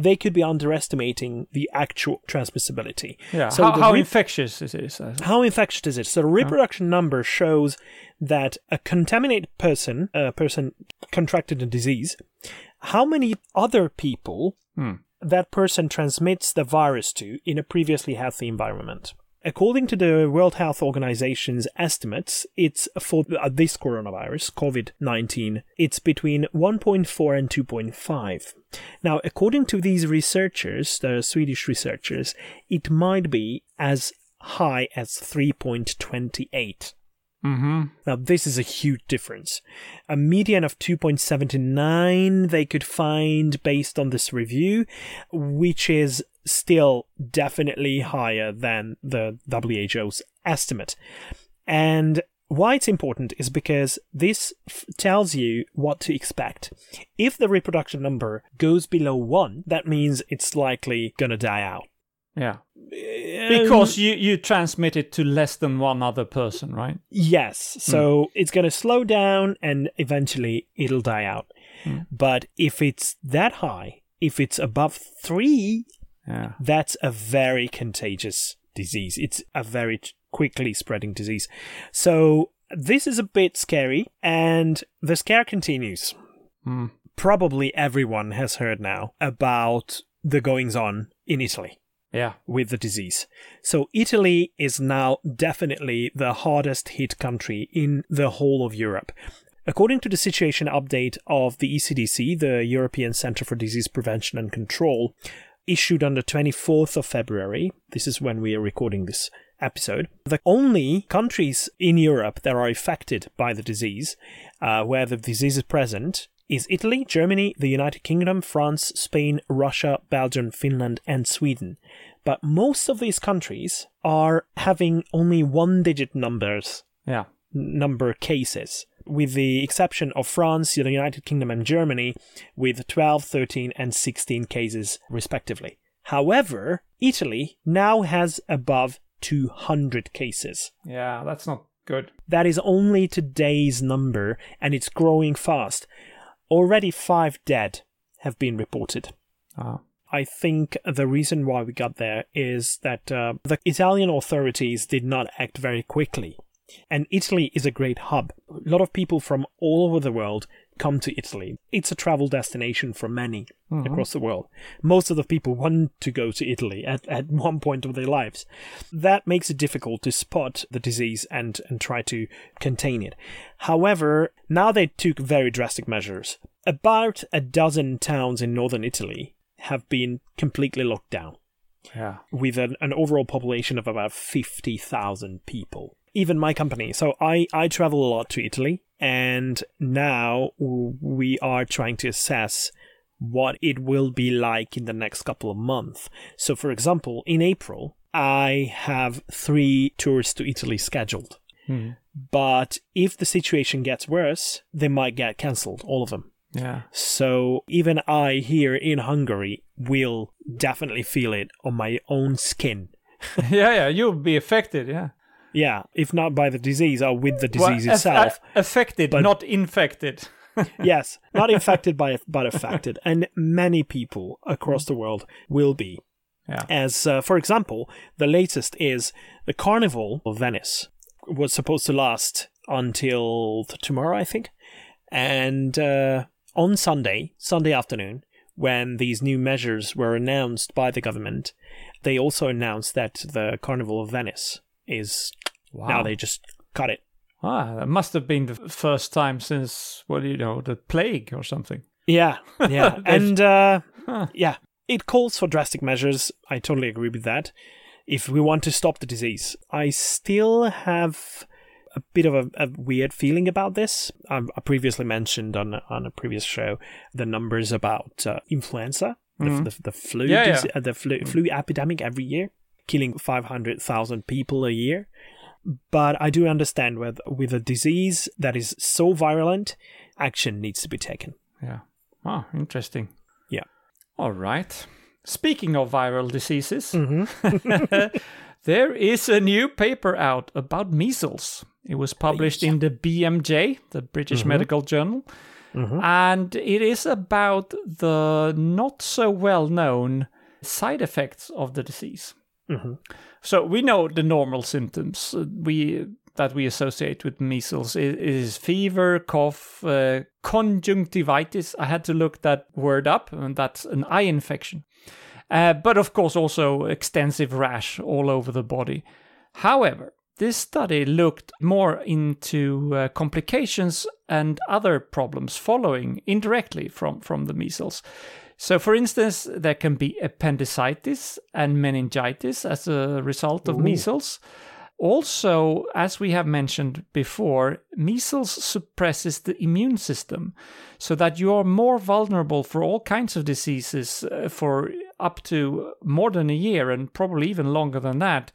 they could be underestimating the actual transmissibility. Yeah. So how, how re- infectious is it? How infectious is it? So the reproduction number shows that a contaminated person, a person contracted a disease, how many other people hmm. that person transmits the virus to in a previously healthy environment. According to the World Health Organization's estimates, it's for uh, this coronavirus, COVID 19, it's between 1.4 and 2.5. Now, according to these researchers, the Swedish researchers, it might be as high as 3.28. Mm-hmm. Now, this is a huge difference. A median of 2.79 they could find based on this review, which is still definitely higher than the WHO's estimate. And why it's important is because this f- tells you what to expect. If the reproduction number goes below 1, that means it's likely to die out. Yeah. Um, because you, you transmit it to less than one other person, right? Yes. So mm. it's going to slow down and eventually it'll die out. Mm. But if it's that high, if it's above three, yeah. that's a very contagious disease. It's a very quickly spreading disease. So this is a bit scary, and the scare continues. Mm. Probably everyone has heard now about the goings on in Italy yeah. with the disease. So Italy is now definitely the hardest hit country in the whole of Europe. According to the situation update of the ECDC, the European Center for Disease Prevention and Control, issued on the 24th of February, this is when we are recording this episode, the only countries in Europe that are affected by the disease, uh, where the disease is present, is Italy, Germany, the United Kingdom, France, Spain, Russia, Belgium, Finland, and Sweden. But most of these countries are having only one digit numbers. Yeah. Number cases, with the exception of France, the United Kingdom, and Germany, with 12, 13, and 16 cases respectively. However, Italy now has above 200 cases. Yeah, that's not good. That is only today's number, and it's growing fast. Already five dead have been reported. Ah. I think the reason why we got there is that uh, the Italian authorities did not act very quickly. And Italy is a great hub. A lot of people from all over the world come to Italy. It's a travel destination for many Mhm. across the world. Most of the people want to go to Italy at, at one point of their lives. That makes it difficult to spot the disease and, and try to contain it. However, now they took very drastic measures. About a dozen towns in northern Italy have been completely locked down Yeah. with an, an overall population of about 50,000 people. Even my company. So I, I travel a lot to Italy, and now we are trying to assess what it will be like in the next couple of months. So, for example, in April, I have three tours to Italy scheduled. Hmm. But if the situation gets worse, they might get cancelled, all of them. Yeah. So even I here in Hungary will definitely feel it on my own skin. yeah, yeah, you'll be affected, yeah. Yeah, if not by the disease or with the disease aff- itself. a- affected, but- not infected. yes, not infected by but affected, and many people across the world will be. Yeah. As uh, for example, the latest is the Carnival of Venice was supposed to last until tomorrow, I think, and uh, on Sunday, Sunday afternoon, when these new measures were announced by the government, they also announced that the Carnival of Venice is Wow. now they just cut it. Ah, that must have been the first time since, what well, you know, the plague or something. Yeah, yeah, and uh, Huh. yeah, it calls for drastic measures. I totally agree with that. If we want to stop the disease, I still have a bit of a, a weird feeling about this. I, I previously mentioned on on a previous show the numbers about uh, influenza, the, Mhm. the, the flu, Yeah, yeah. uh, the flu, flu epidemic every year, killing five hundred thousand people a year. But I do understand with with a disease that is so virulent, action needs to be taken. Yeah. Ah, interesting. Yeah. All right. Speaking of viral diseases, Mm-hmm. there is a new paper out about measles. It was published in the BMJ, the British Mhm. Medical Journal, Mhm. and it is about the not so well known side effects of the disease. hmm So we know the normal symptoms uh, we that we associate with measles is, is fever, cough, uh, conjunctivitis. I had to look that word up, and that's an eye infection. Uh, but of course, also extensive rash all over the body. However, this study looked more into uh, complications and other problems following indirectly from, from the measles. So, for instance, there can be appendicitis and meningitis as a result of Ooh. measles. Also, as we have mentioned before, measles suppresses the immune system so that you are more vulnerable for all kinds of diseases uh, for up to more than a year and probably even longer than that.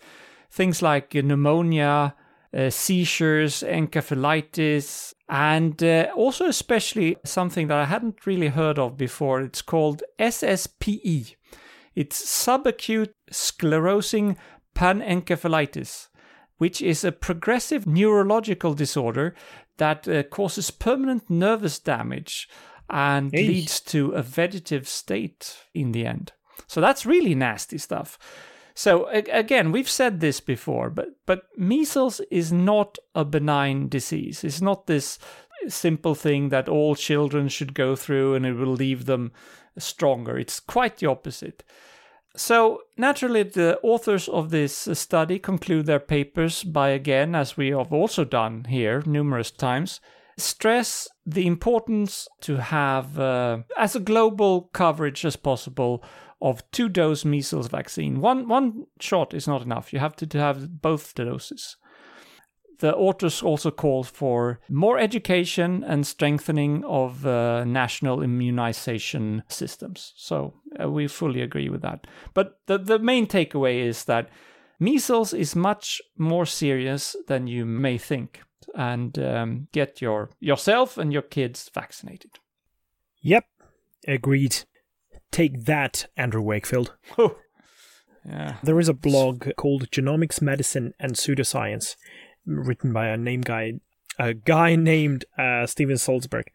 Things like uh, pneumonia, uh, seizures, encephalitis, and uh, also, especially something that I hadn't really heard of before. It's called SSPE. It's subacute sclerosing panencephalitis, which is a progressive neurological disorder that uh, causes permanent nervous damage and Hey. leads to a vegetative state in the end. So that's really nasty stuff. So again, we've said this before, but but measles is not a benign disease. It's not this simple thing that all children should go through and it will leave them stronger. It's quite the opposite. So, naturally, the authors of this study conclude their papers by, again, as we have also done here numerous times, stress the importance to have uh, as a global coverage as possible of two dose measles vaccine. One, one shot is not enough. You have to, to have both the doses. The authors also call for more education and strengthening of uh, national immunization systems. So uh, we fully agree with that. But the, the main takeaway is that measles is much more serious than you may think. And um, get your yourself and your kids vaccinated. Yep, agreed. Take that, Andrew Wakefield. Oh. Yeah. There is a blog called Genomics, Medicine, and Pseudoscience, written by a name guy, a guy named uh, Steven Salzberg,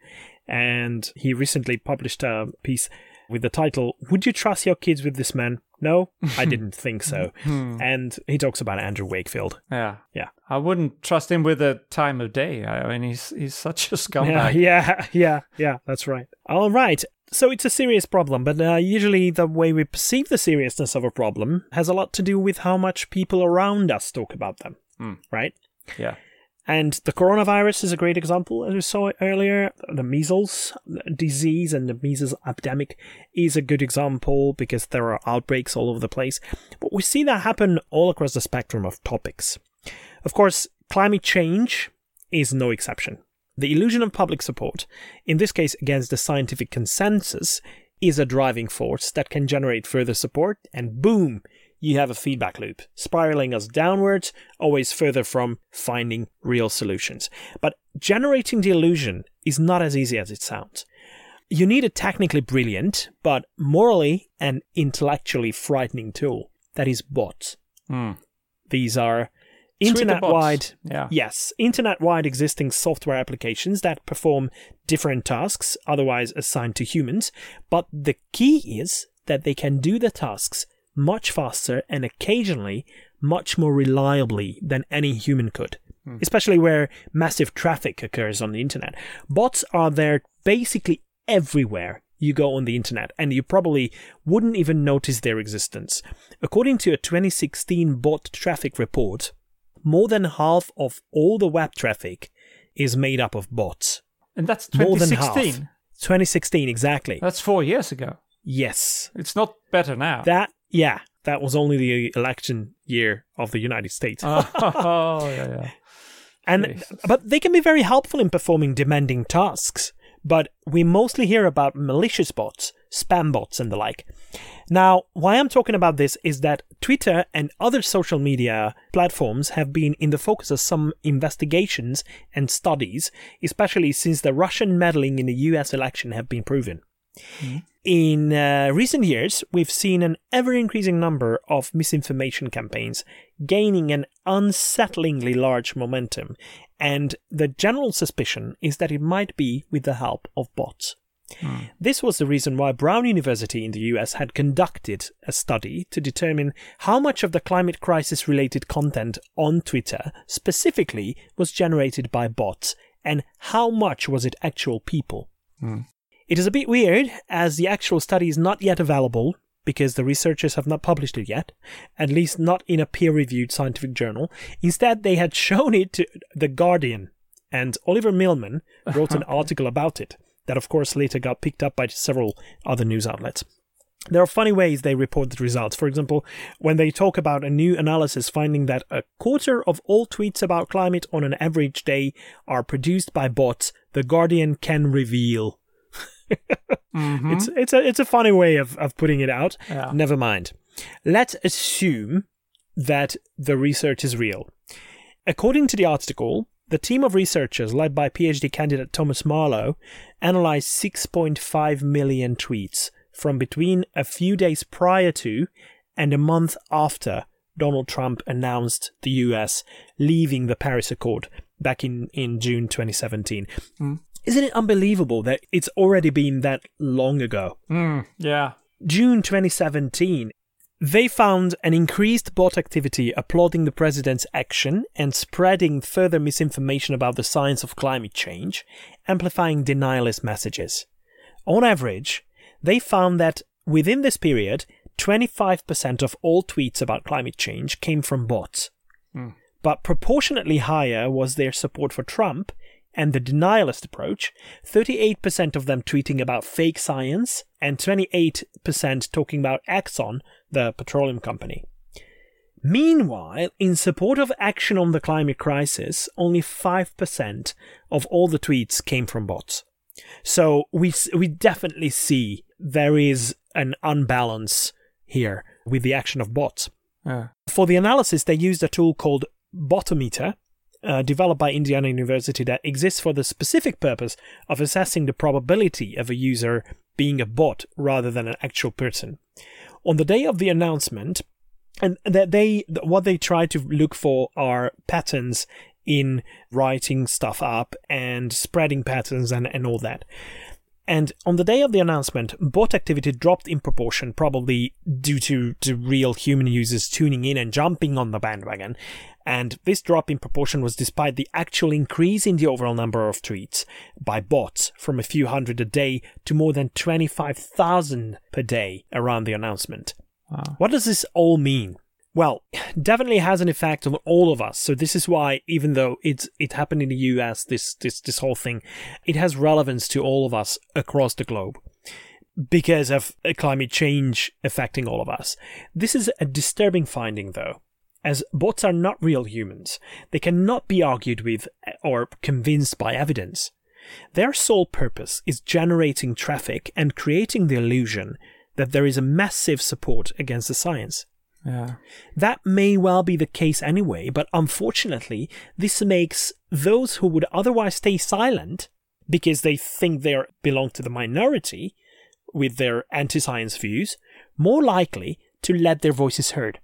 and he recently published a piece with the title "Would you trust your kids with this man?" No, I didn't think so. and he talks about Andrew Wakefield. Yeah. Yeah. I wouldn't trust him with the time of day. I mean, he's he's such a Yeah, scumbag. yeah, yeah, yeah. That's right. All right. So it's a serious problem, but uh, usually the way we perceive the seriousness of a problem has a lot to do with how much people around us talk about them, Mm. right? Yeah. And the coronavirus is a great example, as we saw earlier. The measles disease and the measles epidemic is a good example because there are outbreaks all over the place. But we see that happen all across the spectrum of topics. Of course, climate change is no exception. The illusion of public support, in this case against the scientific consensus, is a driving force that can generate further support, and boom, you have a feedback loop, spiraling us downwards, always further from finding real solutions. But generating the illusion is not as easy as it sounds. You need a technically brilliant, but morally and intellectually frightening tool that is bots. Hmm. These are internet wide. Yeah. Yes, internet wide existing software applications that perform different tasks otherwise assigned to humans, but the key is that they can do the tasks much faster and occasionally much more reliably than any human could, especially where massive traffic occurs on the internet. Bots are there basically everywhere you go on the internet, and you probably wouldn't even notice their existence. According to a 2016 bot traffic report, more than half of all the web traffic is made up of bots. And that's More than half. 2016. 2016, exactly. That's four years ago. Yes. It's not better now. That, yeah, that was only the election year of the United States. oh, yeah, yeah. and Jesus. but they can be very helpful in performing demanding tasks. But we mostly hear about malicious bots, spam bots, and the like. Now, why I'm talking about this is that Twitter and other social media platforms have been in the focus of some investigations and studies, especially since the Russian meddling in the US election have been proven. In uh, recent years, we've seen an ever increasing number of misinformation campaigns gaining an unsettlingly large momentum, and the general suspicion is that it might be with the help of bots. Hmm. This was the reason why Brown University in the US had conducted a study to determine how much of the climate crisis related content on Twitter specifically was generated by bots and how much was it actual people. Hmm. It is a bit weird, as the actual study is not yet available because the researchers have not published it yet, at least not in a peer reviewed scientific journal. Instead, they had shown it to The Guardian, and Oliver Milman wrote an article about it that, of course, later got picked up by several other news outlets. There are funny ways they report the results. For example, when they talk about a new analysis finding that a quarter of all tweets about climate on an average day are produced by bots, The Guardian can reveal. Mhm. It's it's a it's a funny way of, of putting it out. Yeah. Never mind. Let's assume that the research is real. According to the article, the team of researchers led by PhD candidate Thomas Marlow analyzed 6.5 million tweets from between a few days prior to and a month after Donald Trump announced the US leaving the Paris Accord back in, in June 2017. Isn't it unbelievable that it's already been that long ago? Mm, yeah. June 2017, they found an increased bot activity applauding the president's action and spreading further misinformation about the science of climate change, amplifying denialist messages. On average, they found that within this period, 25% of all tweets about climate change came from bots. Hmm. But proportionately higher was their support for Trump and the denialist approach, 38% of them tweeting about fake science, and 28% talking about Exxon, the petroleum company. Meanwhile, in support of action on the climate crisis, only 5% of all the tweets came from bots. So we we definitely see there is an unbalance here with the action of bots. Yeah. For the analysis, they used a tool called Botometer, uh, developed by Indiana University, that exists for the specific purpose of assessing the probability of a user being a bot rather than an actual person. On the day of the announcement, and that they what they try to look for are patterns in writing stuff up and spreading patterns and, and all that. And on the day of the announcement, bot activity dropped in proportion, probably due to the real human users tuning in and jumping on the bandwagon. And this drop in proportion was despite the actual increase in the overall number of tweets by bots from a few hundred a day to more than 25,000 per day around the announcement. Wow. What does this all mean? Well, definitely has an effect on all of us. So this is why, even though it's it happened in the U.S., this this this whole thing, it has relevance to all of us across the globe because of climate change affecting all of us. This is a disturbing finding, though, as bots are not real humans. They cannot be argued with eh, or convinced by evidence. Their sole purpose is generating traffic and creating the illusion that there is a massive support against the science. Yeah. That may well be the case anyway, but unfortunately, this makes those who would otherwise stay silent because they think they are, belong to the minority with their anti science views more likely to let their voices heard,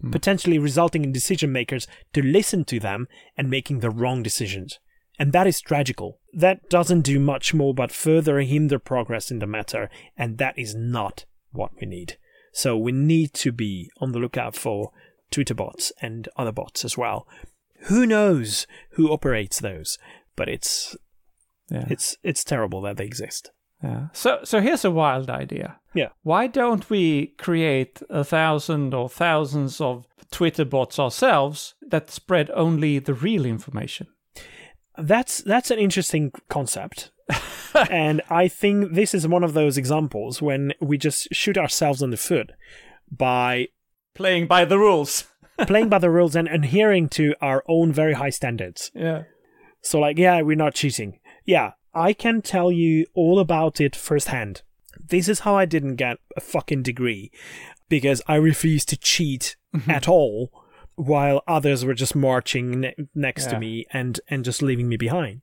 Hmm. potentially resulting in decision makers to listen to them and making the wrong decisions. And that is tragical. That doesn't do much more but further hinder progress in the matter, and that is not what we need. So we need to be on the lookout for Twitter bots and other bots as well. Who knows who operates those? But it's Yeah. it's it's terrible that they exist. Yeah. So so here's a wild idea. Yeah. Why don't we create a thousand or thousands of Twitter bots ourselves that spread only the real information? That's that's an interesting concept. and I think this is one of those examples when we just shoot ourselves in the foot by Playing by the rules. playing by the rules and adhering to our own very high standards. Yeah. So, like, yeah, we're not cheating. Yeah, I can tell you all about it firsthand. This is how I didn't get a fucking degree because I refused to cheat at all while others were just marching ne- next to me and, and just leaving me behind.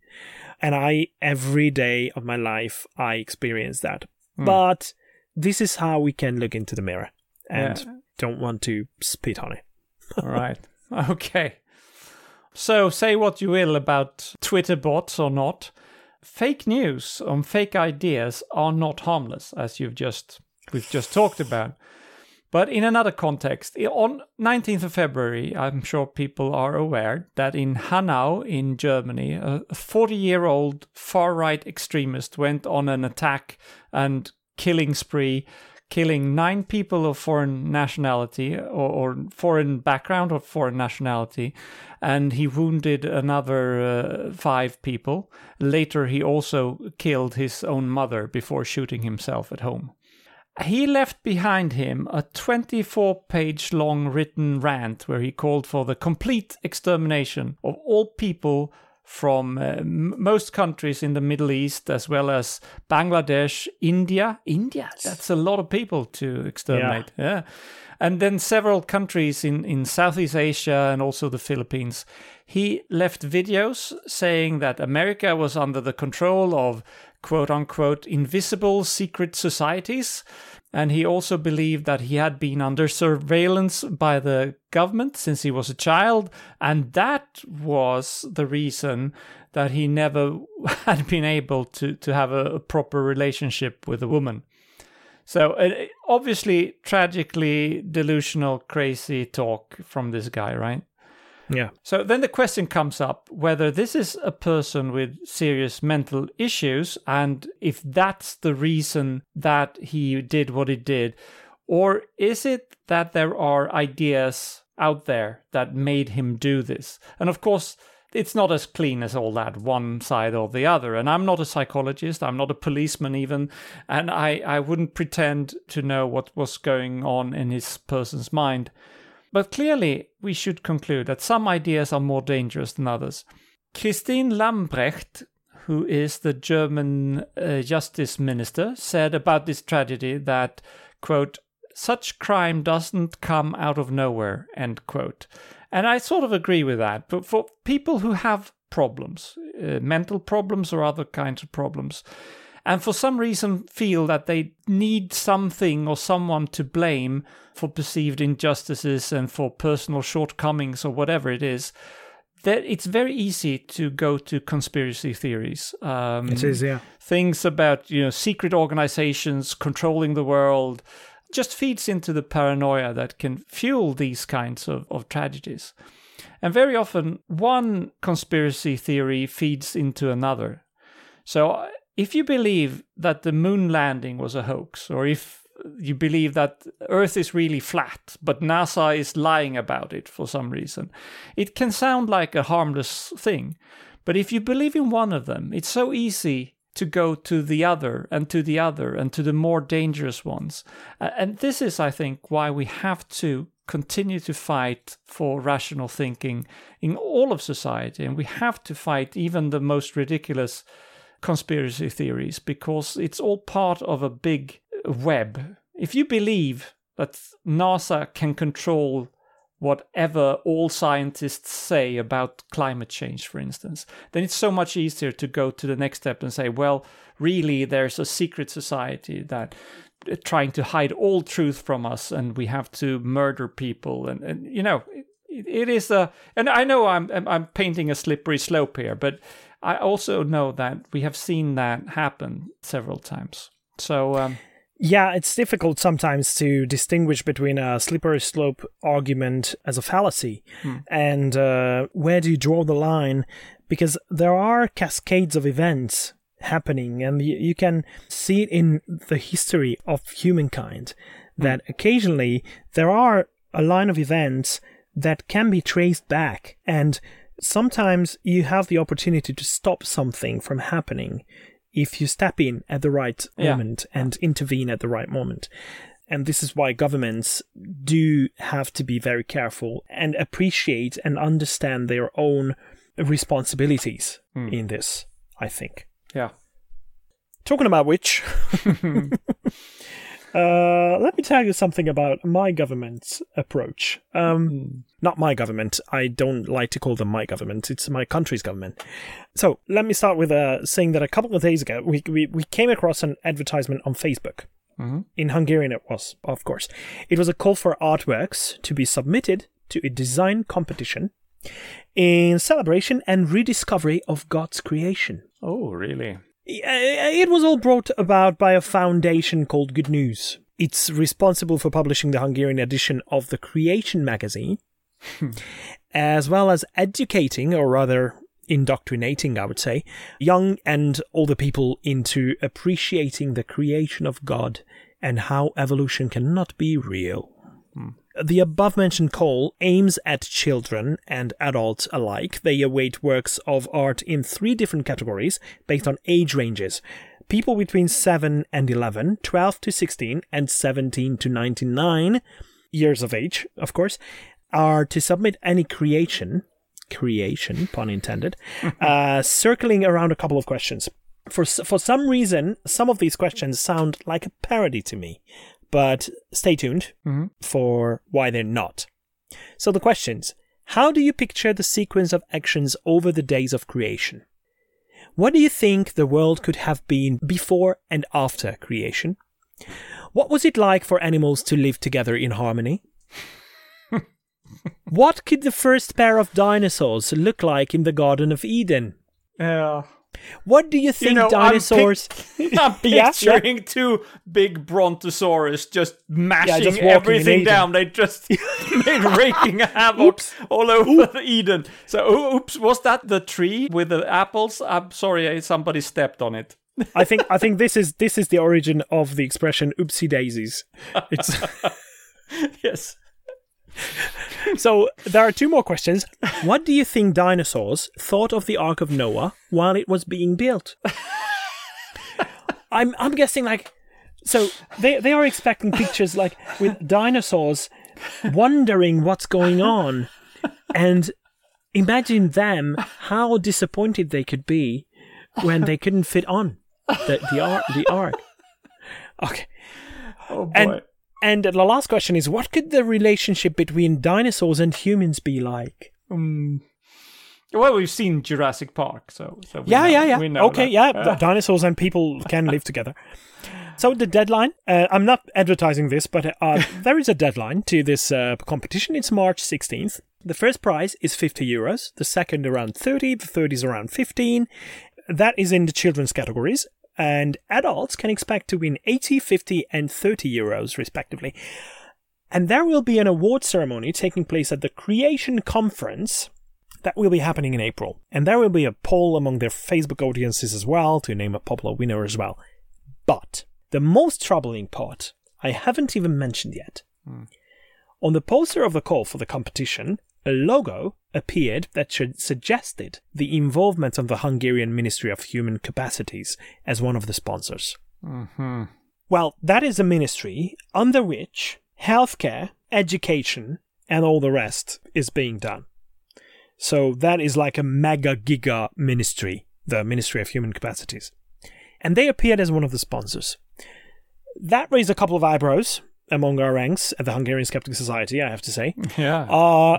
And I, every day of my life, I experience that. Hmm. But this is how we can look into the mirror and Yeah. don't want to spit on it. All right. Okay. So say what you will about Twitter bots or not. Fake news on fake ideas are not harmless, as you've just we've just talked about. But in another context, on 19th of February, I'm sure people are aware that in Hanau in Germany, a 40 year old far right extremist went on an attack and killing spree, killing nine people of foreign nationality or, or foreign background or foreign nationality, and he wounded another uh, five people. Later, he also killed his own mother before shooting himself at home. He left behind him a 24 page long written rant where he called for the complete extermination of all people from uh, m- most countries in the Middle East, as well as Bangladesh, India. India, that's a lot of people to exterminate. Yeah. And then several countries in, in Southeast Asia and also the Philippines. He left videos saying that America was under the control of quote unquote invisible secret societies. And he also believed that he had been under surveillance by the government since he was a child. And that was the reason that he never had been able to, to have a, a proper relationship with a woman. So, uh, obviously, tragically delusional, crazy talk from this guy, right? Yeah. So then the question comes up whether this is a person with serious mental issues, and if that's the reason that he did what he did, or is it that there are ideas out there that made him do this? And of course, it's not as clean as all that, one side or the other. And I'm not a psychologist, I'm not a policeman even, and I, I wouldn't pretend to know what was going on in his person's mind. But clearly, we should conclude that some ideas are more dangerous than others. Christine Lambrecht, who is the German uh, justice minister, said about this tragedy that, quote, such crime doesn't come out of nowhere, end quote. And I sort of agree with that. But for people who have problems, uh, mental problems or other kinds of problems, and for some reason feel that they need something or someone to blame for perceived injustices and for personal shortcomings or whatever it is that it's very easy to go to conspiracy theories. Um, it is, yeah. Things about you know secret organizations controlling the world just feeds into the paranoia that can fuel these kinds of, of tragedies. And very often, one conspiracy theory feeds into another. So, if you believe that the moon landing was a hoax, or if you believe that Earth is really flat, but NASA is lying about it for some reason. It can sound like a harmless thing, but if you believe in one of them, it's so easy to go to the other and to the other and to the more dangerous ones. And this is, I think, why we have to continue to fight for rational thinking in all of society. And we have to fight even the most ridiculous conspiracy theories because it's all part of a big web. If you believe that NASA can control whatever all scientists say about climate change, for instance, then it's so much easier to go to the next step and say, well, really, there's a secret society that uh, trying to hide all truth from us and we have to murder people and, and you know it, it is a and i know i'm i'm painting a slippery slope here but i also know that we have seen that happen several times. So um, yeah, it's difficult sometimes to distinguish between a slippery slope argument as a fallacy hmm. and uh, where do you draw the line? Because there are cascades of events happening, and you, you can see it in the history of humankind hmm. that occasionally there are a line of events that can be traced back and sometimes you have the opportunity to stop something from happening if you step in at the right yeah. moment and intervene at the right moment. And this is why governments do have to be very careful and appreciate and understand their own responsibilities mm. in this, I think. Yeah. Talking about which, Uh, let me tell you something about my government's approach. Um, mm. Not my government. I don't like to call them my government. It's my country's government. So let me start with uh, saying that a couple of days ago, we, we, we came across an advertisement on Facebook. Mm-hmm. In Hungarian, it was, of course. It was a call for artworks to be submitted to a design competition in celebration and rediscovery of God's creation. Oh, really? It was all brought about by a foundation called Good News. It's responsible for publishing the Hungarian edition of the Creation magazine, hmm. as well as educating, or rather indoctrinating, I would say, young and older people into appreciating the creation of God and how evolution cannot be real. The above mentioned call aims at children and adults alike. They await works of art in three different categories based on age ranges. People between 7 and 11, 12 to 16, and 17 to 99 years of age, of course, are to submit any creation, creation, pun intended, uh, circling around a couple of questions. For, for some reason, some of these questions sound like a parody to me but stay tuned mm-hmm. for why they're not. So the questions How do you picture the sequence of actions over the days of creation? What do you think the world could have been before and after creation? What was it like for animals to live together in harmony? what could the first pair of dinosaurs look like in the Garden of Eden? Yeah. What do you think you know, dinosaurs? I'm, pic- I'm picturing yeah, two big brontosaurus just mashing yeah, just everything down. They just made raking havoc all over Eden. So, oops, was that the tree with the apples? I'm sorry, eh, somebody stepped on it. I think I think this is this is the origin of the expression "oopsie daisies." It's yes so there are two more questions. What do you think dinosaurs thought of the Ark of Noah while it was being built? I'm I'm guessing like so they they are expecting pictures like with dinosaurs wondering what's going on and imagine them how disappointed they could be when they couldn't fit on the the ark the ark. Okay. Oh boy. And and the last question is what could the relationship between dinosaurs and humans be like? Um, Well, we've seen Jurassic Park, so, so we Yeah, know- yeah, yeah. know okay, that. yeah. Uh, Dinosaurs and people can live together. So the deadline, uh, I'm not advertising this, but uh, there is a deadline to this uh, competition. It's March 16th. The first prize is 50 euros, the second around 30, the third is around 15. That is in the children's categories. And adults can expect to win 80, 50, and 30 euros, respectively. And there will be an award ceremony taking place at the Creation Conference that will be happening in April. And there will be a poll among their Facebook audiences as well to name a popular winner as well. But the most troubling part I haven't even mentioned yet. Hmm. On the poster of the call for the competition, a logo appeared that should suggested the involvement of the Hungarian Ministry of Human Capacities as one of the sponsors. Mm-hmm. Well, that is a ministry under which healthcare, education, and all the rest is being done. So that is like a mega giga ministry, the Ministry of Human Capacities. And they appeared as one of the sponsors. That raised a couple of eyebrows among our ranks at the Hungarian Skeptic Society, I have to say. Yeah. Uh,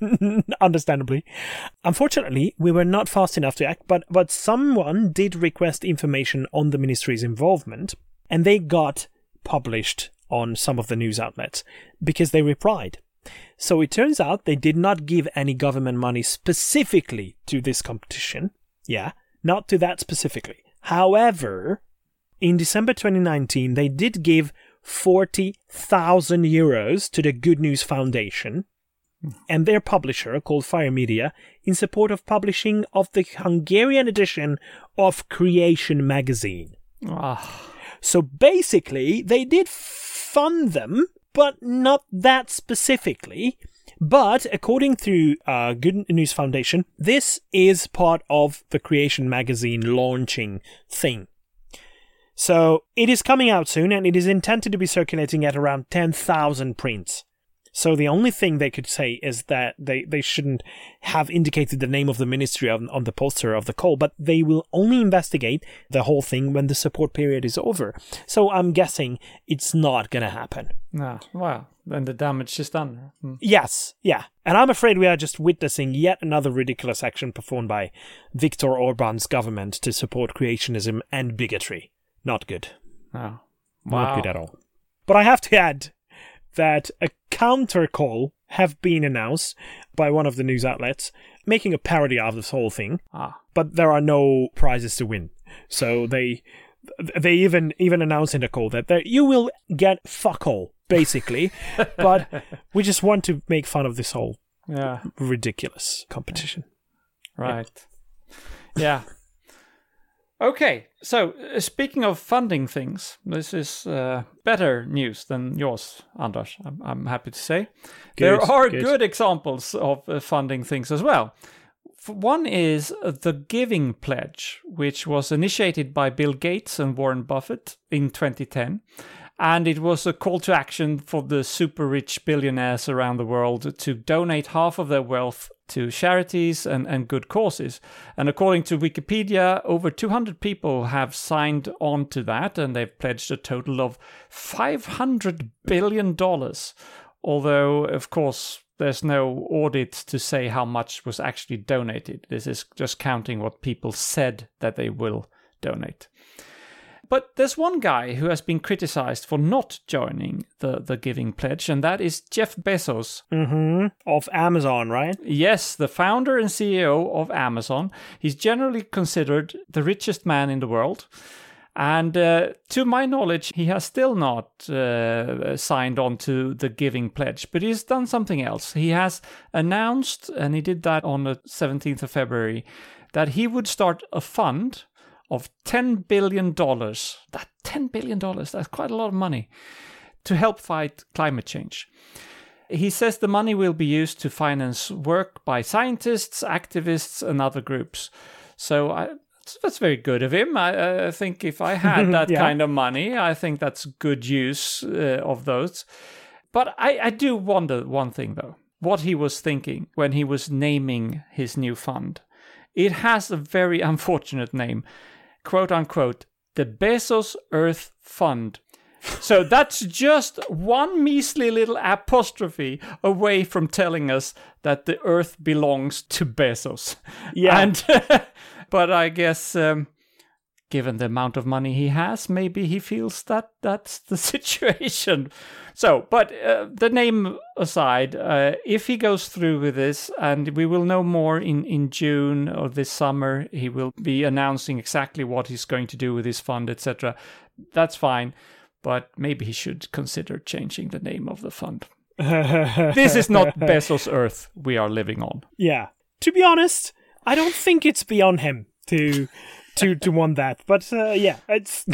understandably. Unfortunately, we were not fast enough to act, but, but someone did request information on the ministry's involvement, and they got published on some of the news outlets because they replied. So it turns out they did not give any government money specifically to this competition. Yeah, not to that specifically. However, in December 2019, they did give 40,000 euros to the Good News Foundation and their publisher called Fire Media in support of publishing of the Hungarian edition of Creation magazine. Ah, So basically, they did fund them, but not that specifically. But according to uh, Good News Foundation, this is part of the Creation magazine launching thing. So it is coming out soon, and it is intended to be circulating at around 10,000 prints. So the only thing they could say is that they, they shouldn't have indicated the name of the ministry on, on the poster of the call, but they will only investigate the whole thing when the support period is over. So I'm guessing it's not gonna happen. no. Well, then the damage is done. Mm. Yes, yeah. And I'm afraid we are just witnessing yet another ridiculous action performed by Viktor Orban's government to support creationism and bigotry. Not good. No. Not good at all. But I have to add that a counter call have been announced by one of the news outlets, making a parody of this whole thing. Ah. But there are no prizes to win, so they they even even announced in the call that there, you will get fuck all basically. but we just want to make fun of this whole Yeah. ridiculous competition. Right. Yeah. Okay, so uh, speaking of funding things, this is uh, better news than yours, Anders. I'm, I'm happy to say there are good. good, examples of uh, funding things as well. F- One is the Giving Pledge, which was initiated by Bill Gates and Warren Buffett in 2010. And it was a call to action for the super rich billionaires around the world to donate half of their wealth to charities and, and good causes. And according to Wikipedia, over 200 people have signed on to that, and they've pledged a total of $500 billion. Although, of course, there's no audit to say how much was actually donated. This is just counting what people said that they will donate. But there's one guy who has been criticized for not joining the, the Giving Pledge, and that is Jeff Bezos. hmm Of Amazon, right? Yes, the founder and CEO of Amazon. He's generally considered the richest man in the world. And uh, to my knowledge, he has still not uh, signed on to the Giving Pledge, but he's done something else. He has announced, and he did that on the 17th of February, that he would start a fund of $10 billion. That $10 billion, that's quite a lot of money to help fight climate change. He says the money will be used to finance work by scientists, activists, and other groups. So I, that's- very good of him. I, I think if I had that Yeah. kind of money, I think that's good use uh, of those. But I, I do wonder one thing though what he was thinking when he was naming his new fund. It has a very unfortunate name, quote unquote, the Bezos Earth Fund. So that's just one measly little apostrophe away from telling us that the Earth belongs to Bezos. Yeah. And but I guess um, given the amount of money he has, maybe he feels that that's the situation. So, but uh, the name aside, uh, if he goes through with this, and we will know more in, in June or this summer, he will be announcing exactly what he's going to do with his fund, etc. That's fine, but maybe he should consider changing the name of the fund. this is not Bezos Earth we are living on. Yeah. To be honest, I don't think it's beyond him to to to want that. But uh, yeah, it's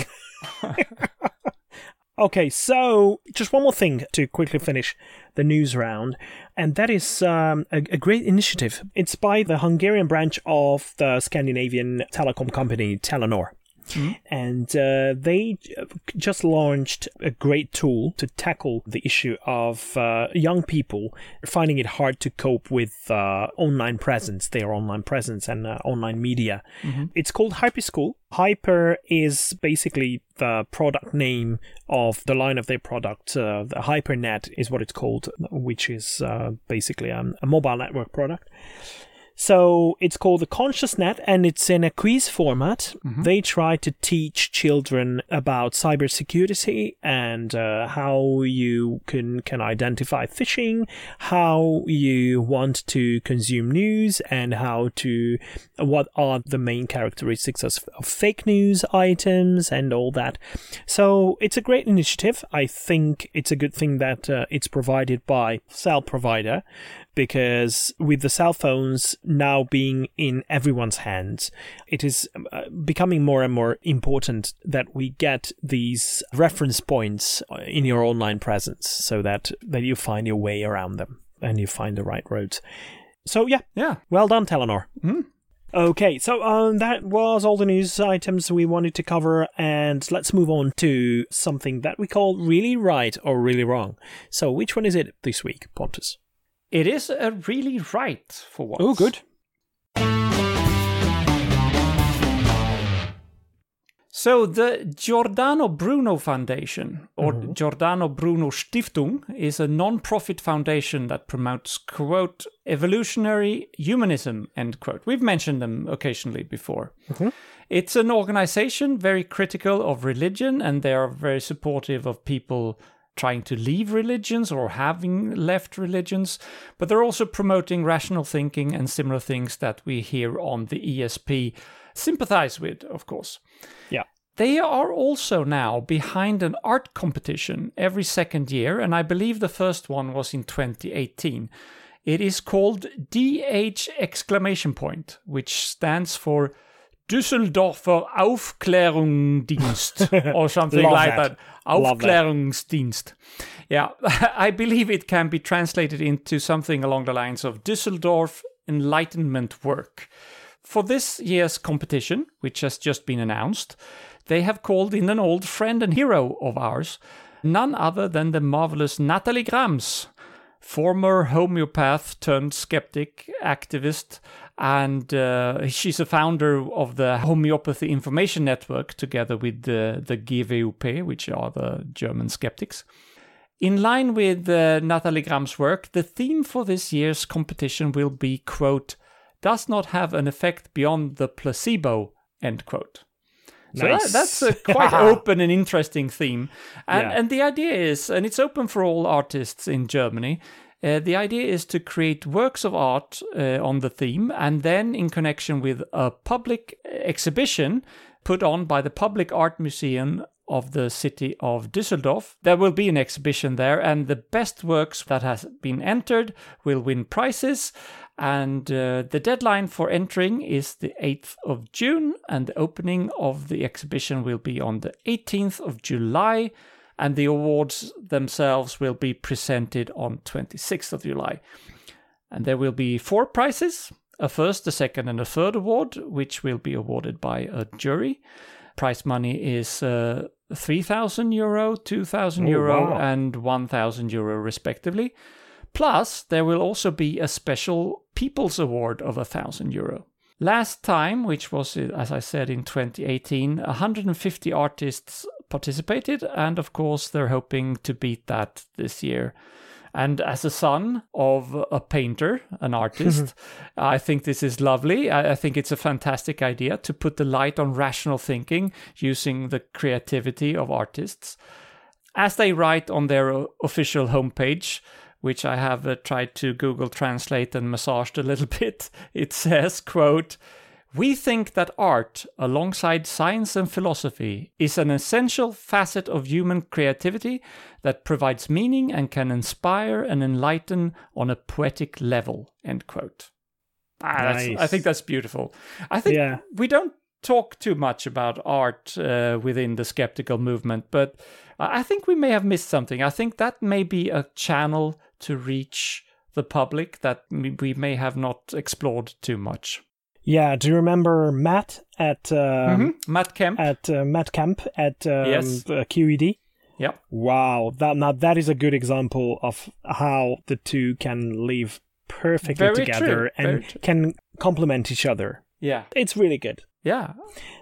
okay. So just one more thing to quickly finish the news round, and that is um, a, a great initiative. It's by the Hungarian branch of the Scandinavian telecom company Telenor. And uh, they just launched a great tool to tackle the issue of uh, young people finding it hard to cope with uh, online presence, their online presence, and uh, online media. It's called Hyper School. Hiper is basically the product name of the line of their product. Uh, the HiperNet is what it's called, which is uh, basically um, a mobile network product. So it's called the Conscious Net and it's in a quiz format. They try to teach children about cybersecurity and uh, how you can, can identify phishing, how you want to consume news, and how to, what are the main characteristics of, of fake news items and all that. So it's a great initiative. I think it's a good thing that uh, it's provided by cell provider because with the cell phones now being in everyone's hands, it is uh, becoming more and more important that we get these reference points in your online presence so that, that you find your way around them and you find the right roads. So, yeah, Yeah. well done, Telenor. Okay, so um, that was all the news items we wanted to cover, and let's move on to something that we call really right or really wrong. So, which one is it this week, Pontus? It is a really right for once. Oh, good. So the Giordano Bruno Foundation, or mm-hmm. Giordano Bruno Stiftung, is a non-profit foundation that promotes, quote, evolutionary humanism, end quote. We've mentioned them occasionally before. Mm-hmm. It's an organization very critical of religion, and they are very supportive of people trying to leave religions or having left religions, but they're also promoting rational thinking and similar things that we here on the ESP sympathize with, of course. Yeah. They are also now behind an art competition every second year, and I believe the first one was in 2018. It is called DA exclamation point, which stands for Düsseldorfer Aufklärungsdienst or something like that. that. Aufklärungsdienst. Yeah, I believe it can be translated into something along the lines of Düsseldorf Enlightenment Work. For this year's competition, which has just been announced, they have called in an old friend and hero of ours, none other than the marvelous Natalie Grams, former homeopath turned skeptic activist, and uh, she's a founder of the Homeopathy Information Network together with the, the GWP, which are the German skeptics. In line with uh, Natalie Grams' work, the theme for this year's competition will be, quote, does not have an effect beyond the placebo, end quote. So that- Nice. that's a quite open and interesting theme. And, Yeah. and the idea is, and it's open for all artists in Germany, uh, the idea is to create works of art uh, on the theme and then in connection with a public exhibition put on by the Public Art Museum of the city of Düsseldorf. There will be an exhibition there, and the best works that has been entered will win prizes. And uh, the deadline for entering is the 8th of June, and the opening of the exhibition will be on the 18th of July, and the awards themselves will be presented on 26th of July. And there will be four prizes a first, a second, and a third award, which will be awarded by a jury. Prize money is uh, 3,000 euro, 2,000 Oh, wow. and 1,000 euro, respectively. Plus, there will also be a special People's Award of 1,000 euro. Last time, which was, uh, as I said, in 2018, 150 artists participated, and of course, they're hoping to beat that this year. And as a son of a painter, an artist, I think this is lovely. I, think it's a fantastic idea to put the light on rational thinking using the creativity of artists. As they write on their official homepage, which I have uh, tried to Google Translate and massaged a little bit, it says, quote, we think that art, alongside science and philosophy, is an essential facet of human creativity that provides meaning and can inspire and enlighten on a poetic level. End quote. Ah, that's- Nice. I think that's beautiful. I think Yeah. we don't talk too much about art uh, within the skeptical movement, but I I think we may have missed something. I think that may be a channel to reach the public that we may have not explored too much. Yeah. Do you remember Matt at um, Mhm. Matt Kemp. at uh, Matt Camp at um, Yes. uh, QED? yeah. Wow, that now that is a good example of how the two can live perfectly Very together true, and can complement each other. Yeah. It's really good. Yeah.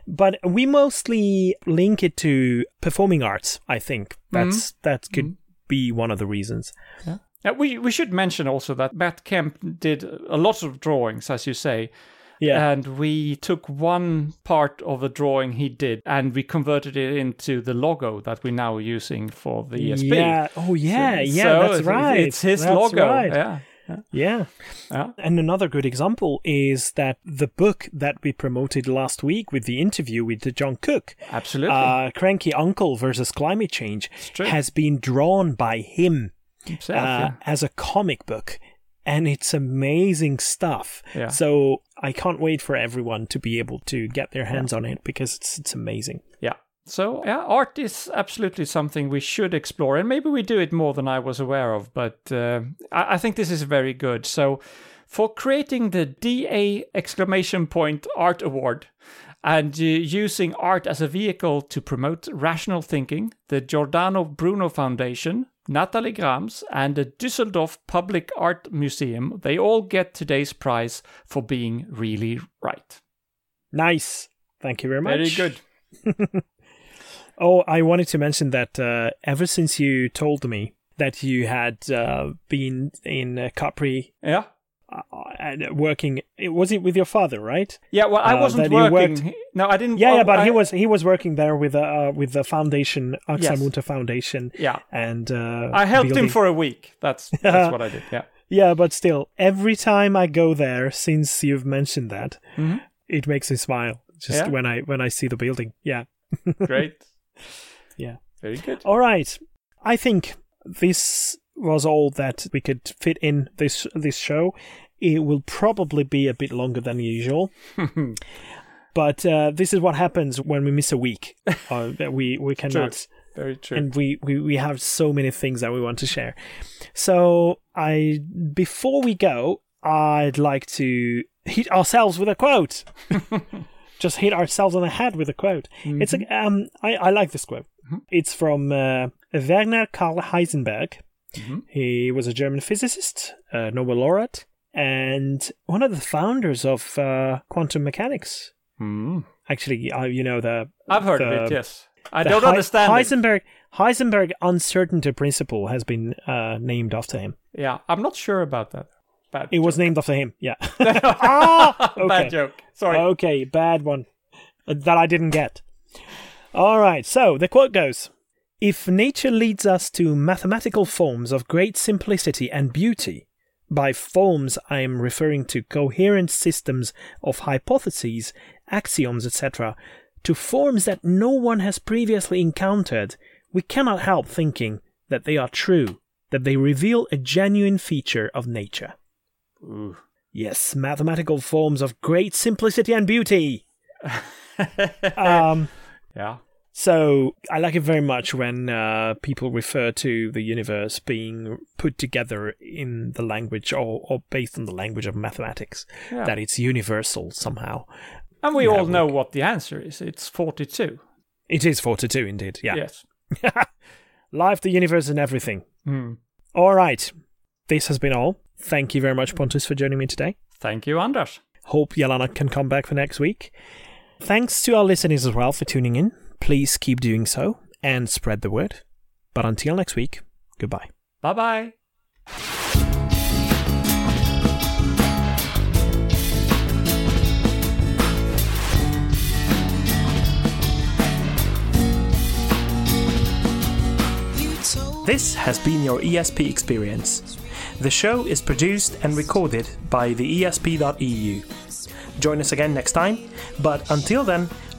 But we mostly link it to performing arts. I think that's that could be one of the reasons. Yeah, we we should mention also that Matt Kemp did a lot of drawings, as you say, Yeah, and we took one part of the drawing he did and we converted it into the logo that we're now using for the ESP. yeah. Oh, yeah, So- yeah. so that's right. It's his That's logo. right. Yeah. Yeah. Yeah. And another good example is that the book that we promoted last week with the interview with John Cook, Absolutely. uh, Cranky Uncle versus Climate Change, has been drawn by him Himself, uh, yeah. as a comic book. And it's amazing stuff. Yeah. So I can't wait for everyone to be able to get their hands on it because it's it's amazing. Yeah. So, yeah, art is absolutely something we should explore. And maybe we do it more than I was aware of, but uh, I, I think this is very good. So, for creating the DA exclamation point art award and uh, using art as a vehicle to promote rational thinking, the Giordano Bruno Foundation, Natalie Grams, and the Düsseldorf Public Art Museum, they all get today's prize for being really right. Nice. Thank you very much. Very good. Oh, I wanted to mention that uh, ever since you told me that you had uh, been in uh, Capri Yeah. Uh, and working, was it with your father, right? Yeah, well, I Uh, wasn't you working. No, I didn't. Yeah, oh, yeah, but I- he was he was working there with the uh, with the foundation, Axa Yes. Foundation, Yeah, and uh, I helped him for a week. That's that's what I did. Yeah, Yeah, but still, every time I go there, since you've mentioned that, Mhm. it makes me smile. Just Yeah? when I when I see the building. Yeah. great. Yeah. very good. All right. I think this was all that we could fit in this this show. It will probably be a bit longer than usual, but uh, this is what happens when we miss a week. uh, we we cannot, True. very true. and we, we we have so many things that we want to share. So I before we go, I'd like to hit ourselves with a quote. Just hit ourselves on the head with a quote. It's a, um, I, I like this quote. It's from uh, Werner Karl Heisenberg. Mhm. He was a German physicist, a Nobel laureate, and one of the founders of uh, quantum mechanics. Hmm. Actually, uh, you know the I've heard of it. Yes, I don't Hei- understand. it. Heisenberg Heisenberg uncertainty principle has been uh, named after him. Yeah, I'm not sure about that. Bad. It was named after him. Yeah. ah, okay. Bad joke. Sorry. Okay, bad one. Uh, That I didn't get. All right, so the quote goes If nature leads us to mathematical forms of great simplicity and beauty, by forms I am referring to coherent systems of hypotheses, axioms, etc., to forms that no one has previously encountered, we cannot help thinking that they are true, that they reveal a genuine feature of nature. Ooh. Yes, mathematical forms of great simplicity and beauty. um, yeah. So I like it very much when uh, people refer to the universe being put together in the language or, or based on the language of mathematics, Yeah. that it's universal somehow. And we all know what the answer is. It's 42. It is 42 indeed, yeah. Yes. Life, the universe, and everything. Hmm. All right. This has been all. Thank you very much, Pontus, for joining me today. Thank you, Anders. Hope Jelana can come back for next week. Thanks to our listeners as well for tuning in. Please keep doing so. and spread the word. But until next week, goodbye. Bye bye. This has been your ESP experience. The show is produced and recorded by the ESP.eu. Join us again next time, but until then,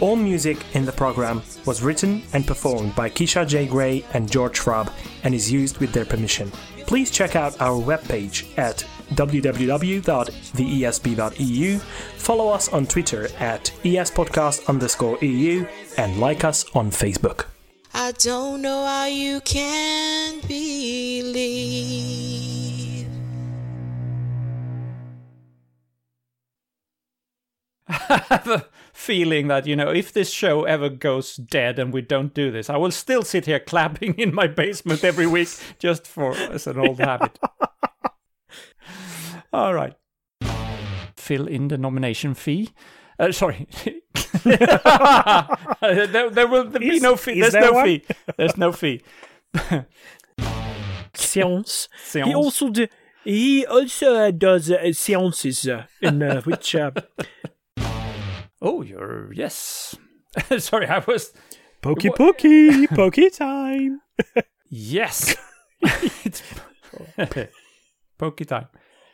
All music in the program was written and performed by Keisha J. Gray and George Schwab and is used with their permission. Please check out our webpage at www.theesp.eu, follow us on Twitter at espodcast underscore EU, and like us on Facebook. I don't know how you can believe. feeling that you know if this show ever goes dead and we don't do this i will still sit here clapping in my basement every week just for as an old habit. All right. Fill in the nomination fee. Uh, sorry. There, there, will be Is- no fee. there's there no one? fee. There's no fee. Seance. He also do, he also uh, does uh, seances uh, in uh, which uh, oh you're yes. Sorry i was pokey pokey pokey time. yes. It's pokey time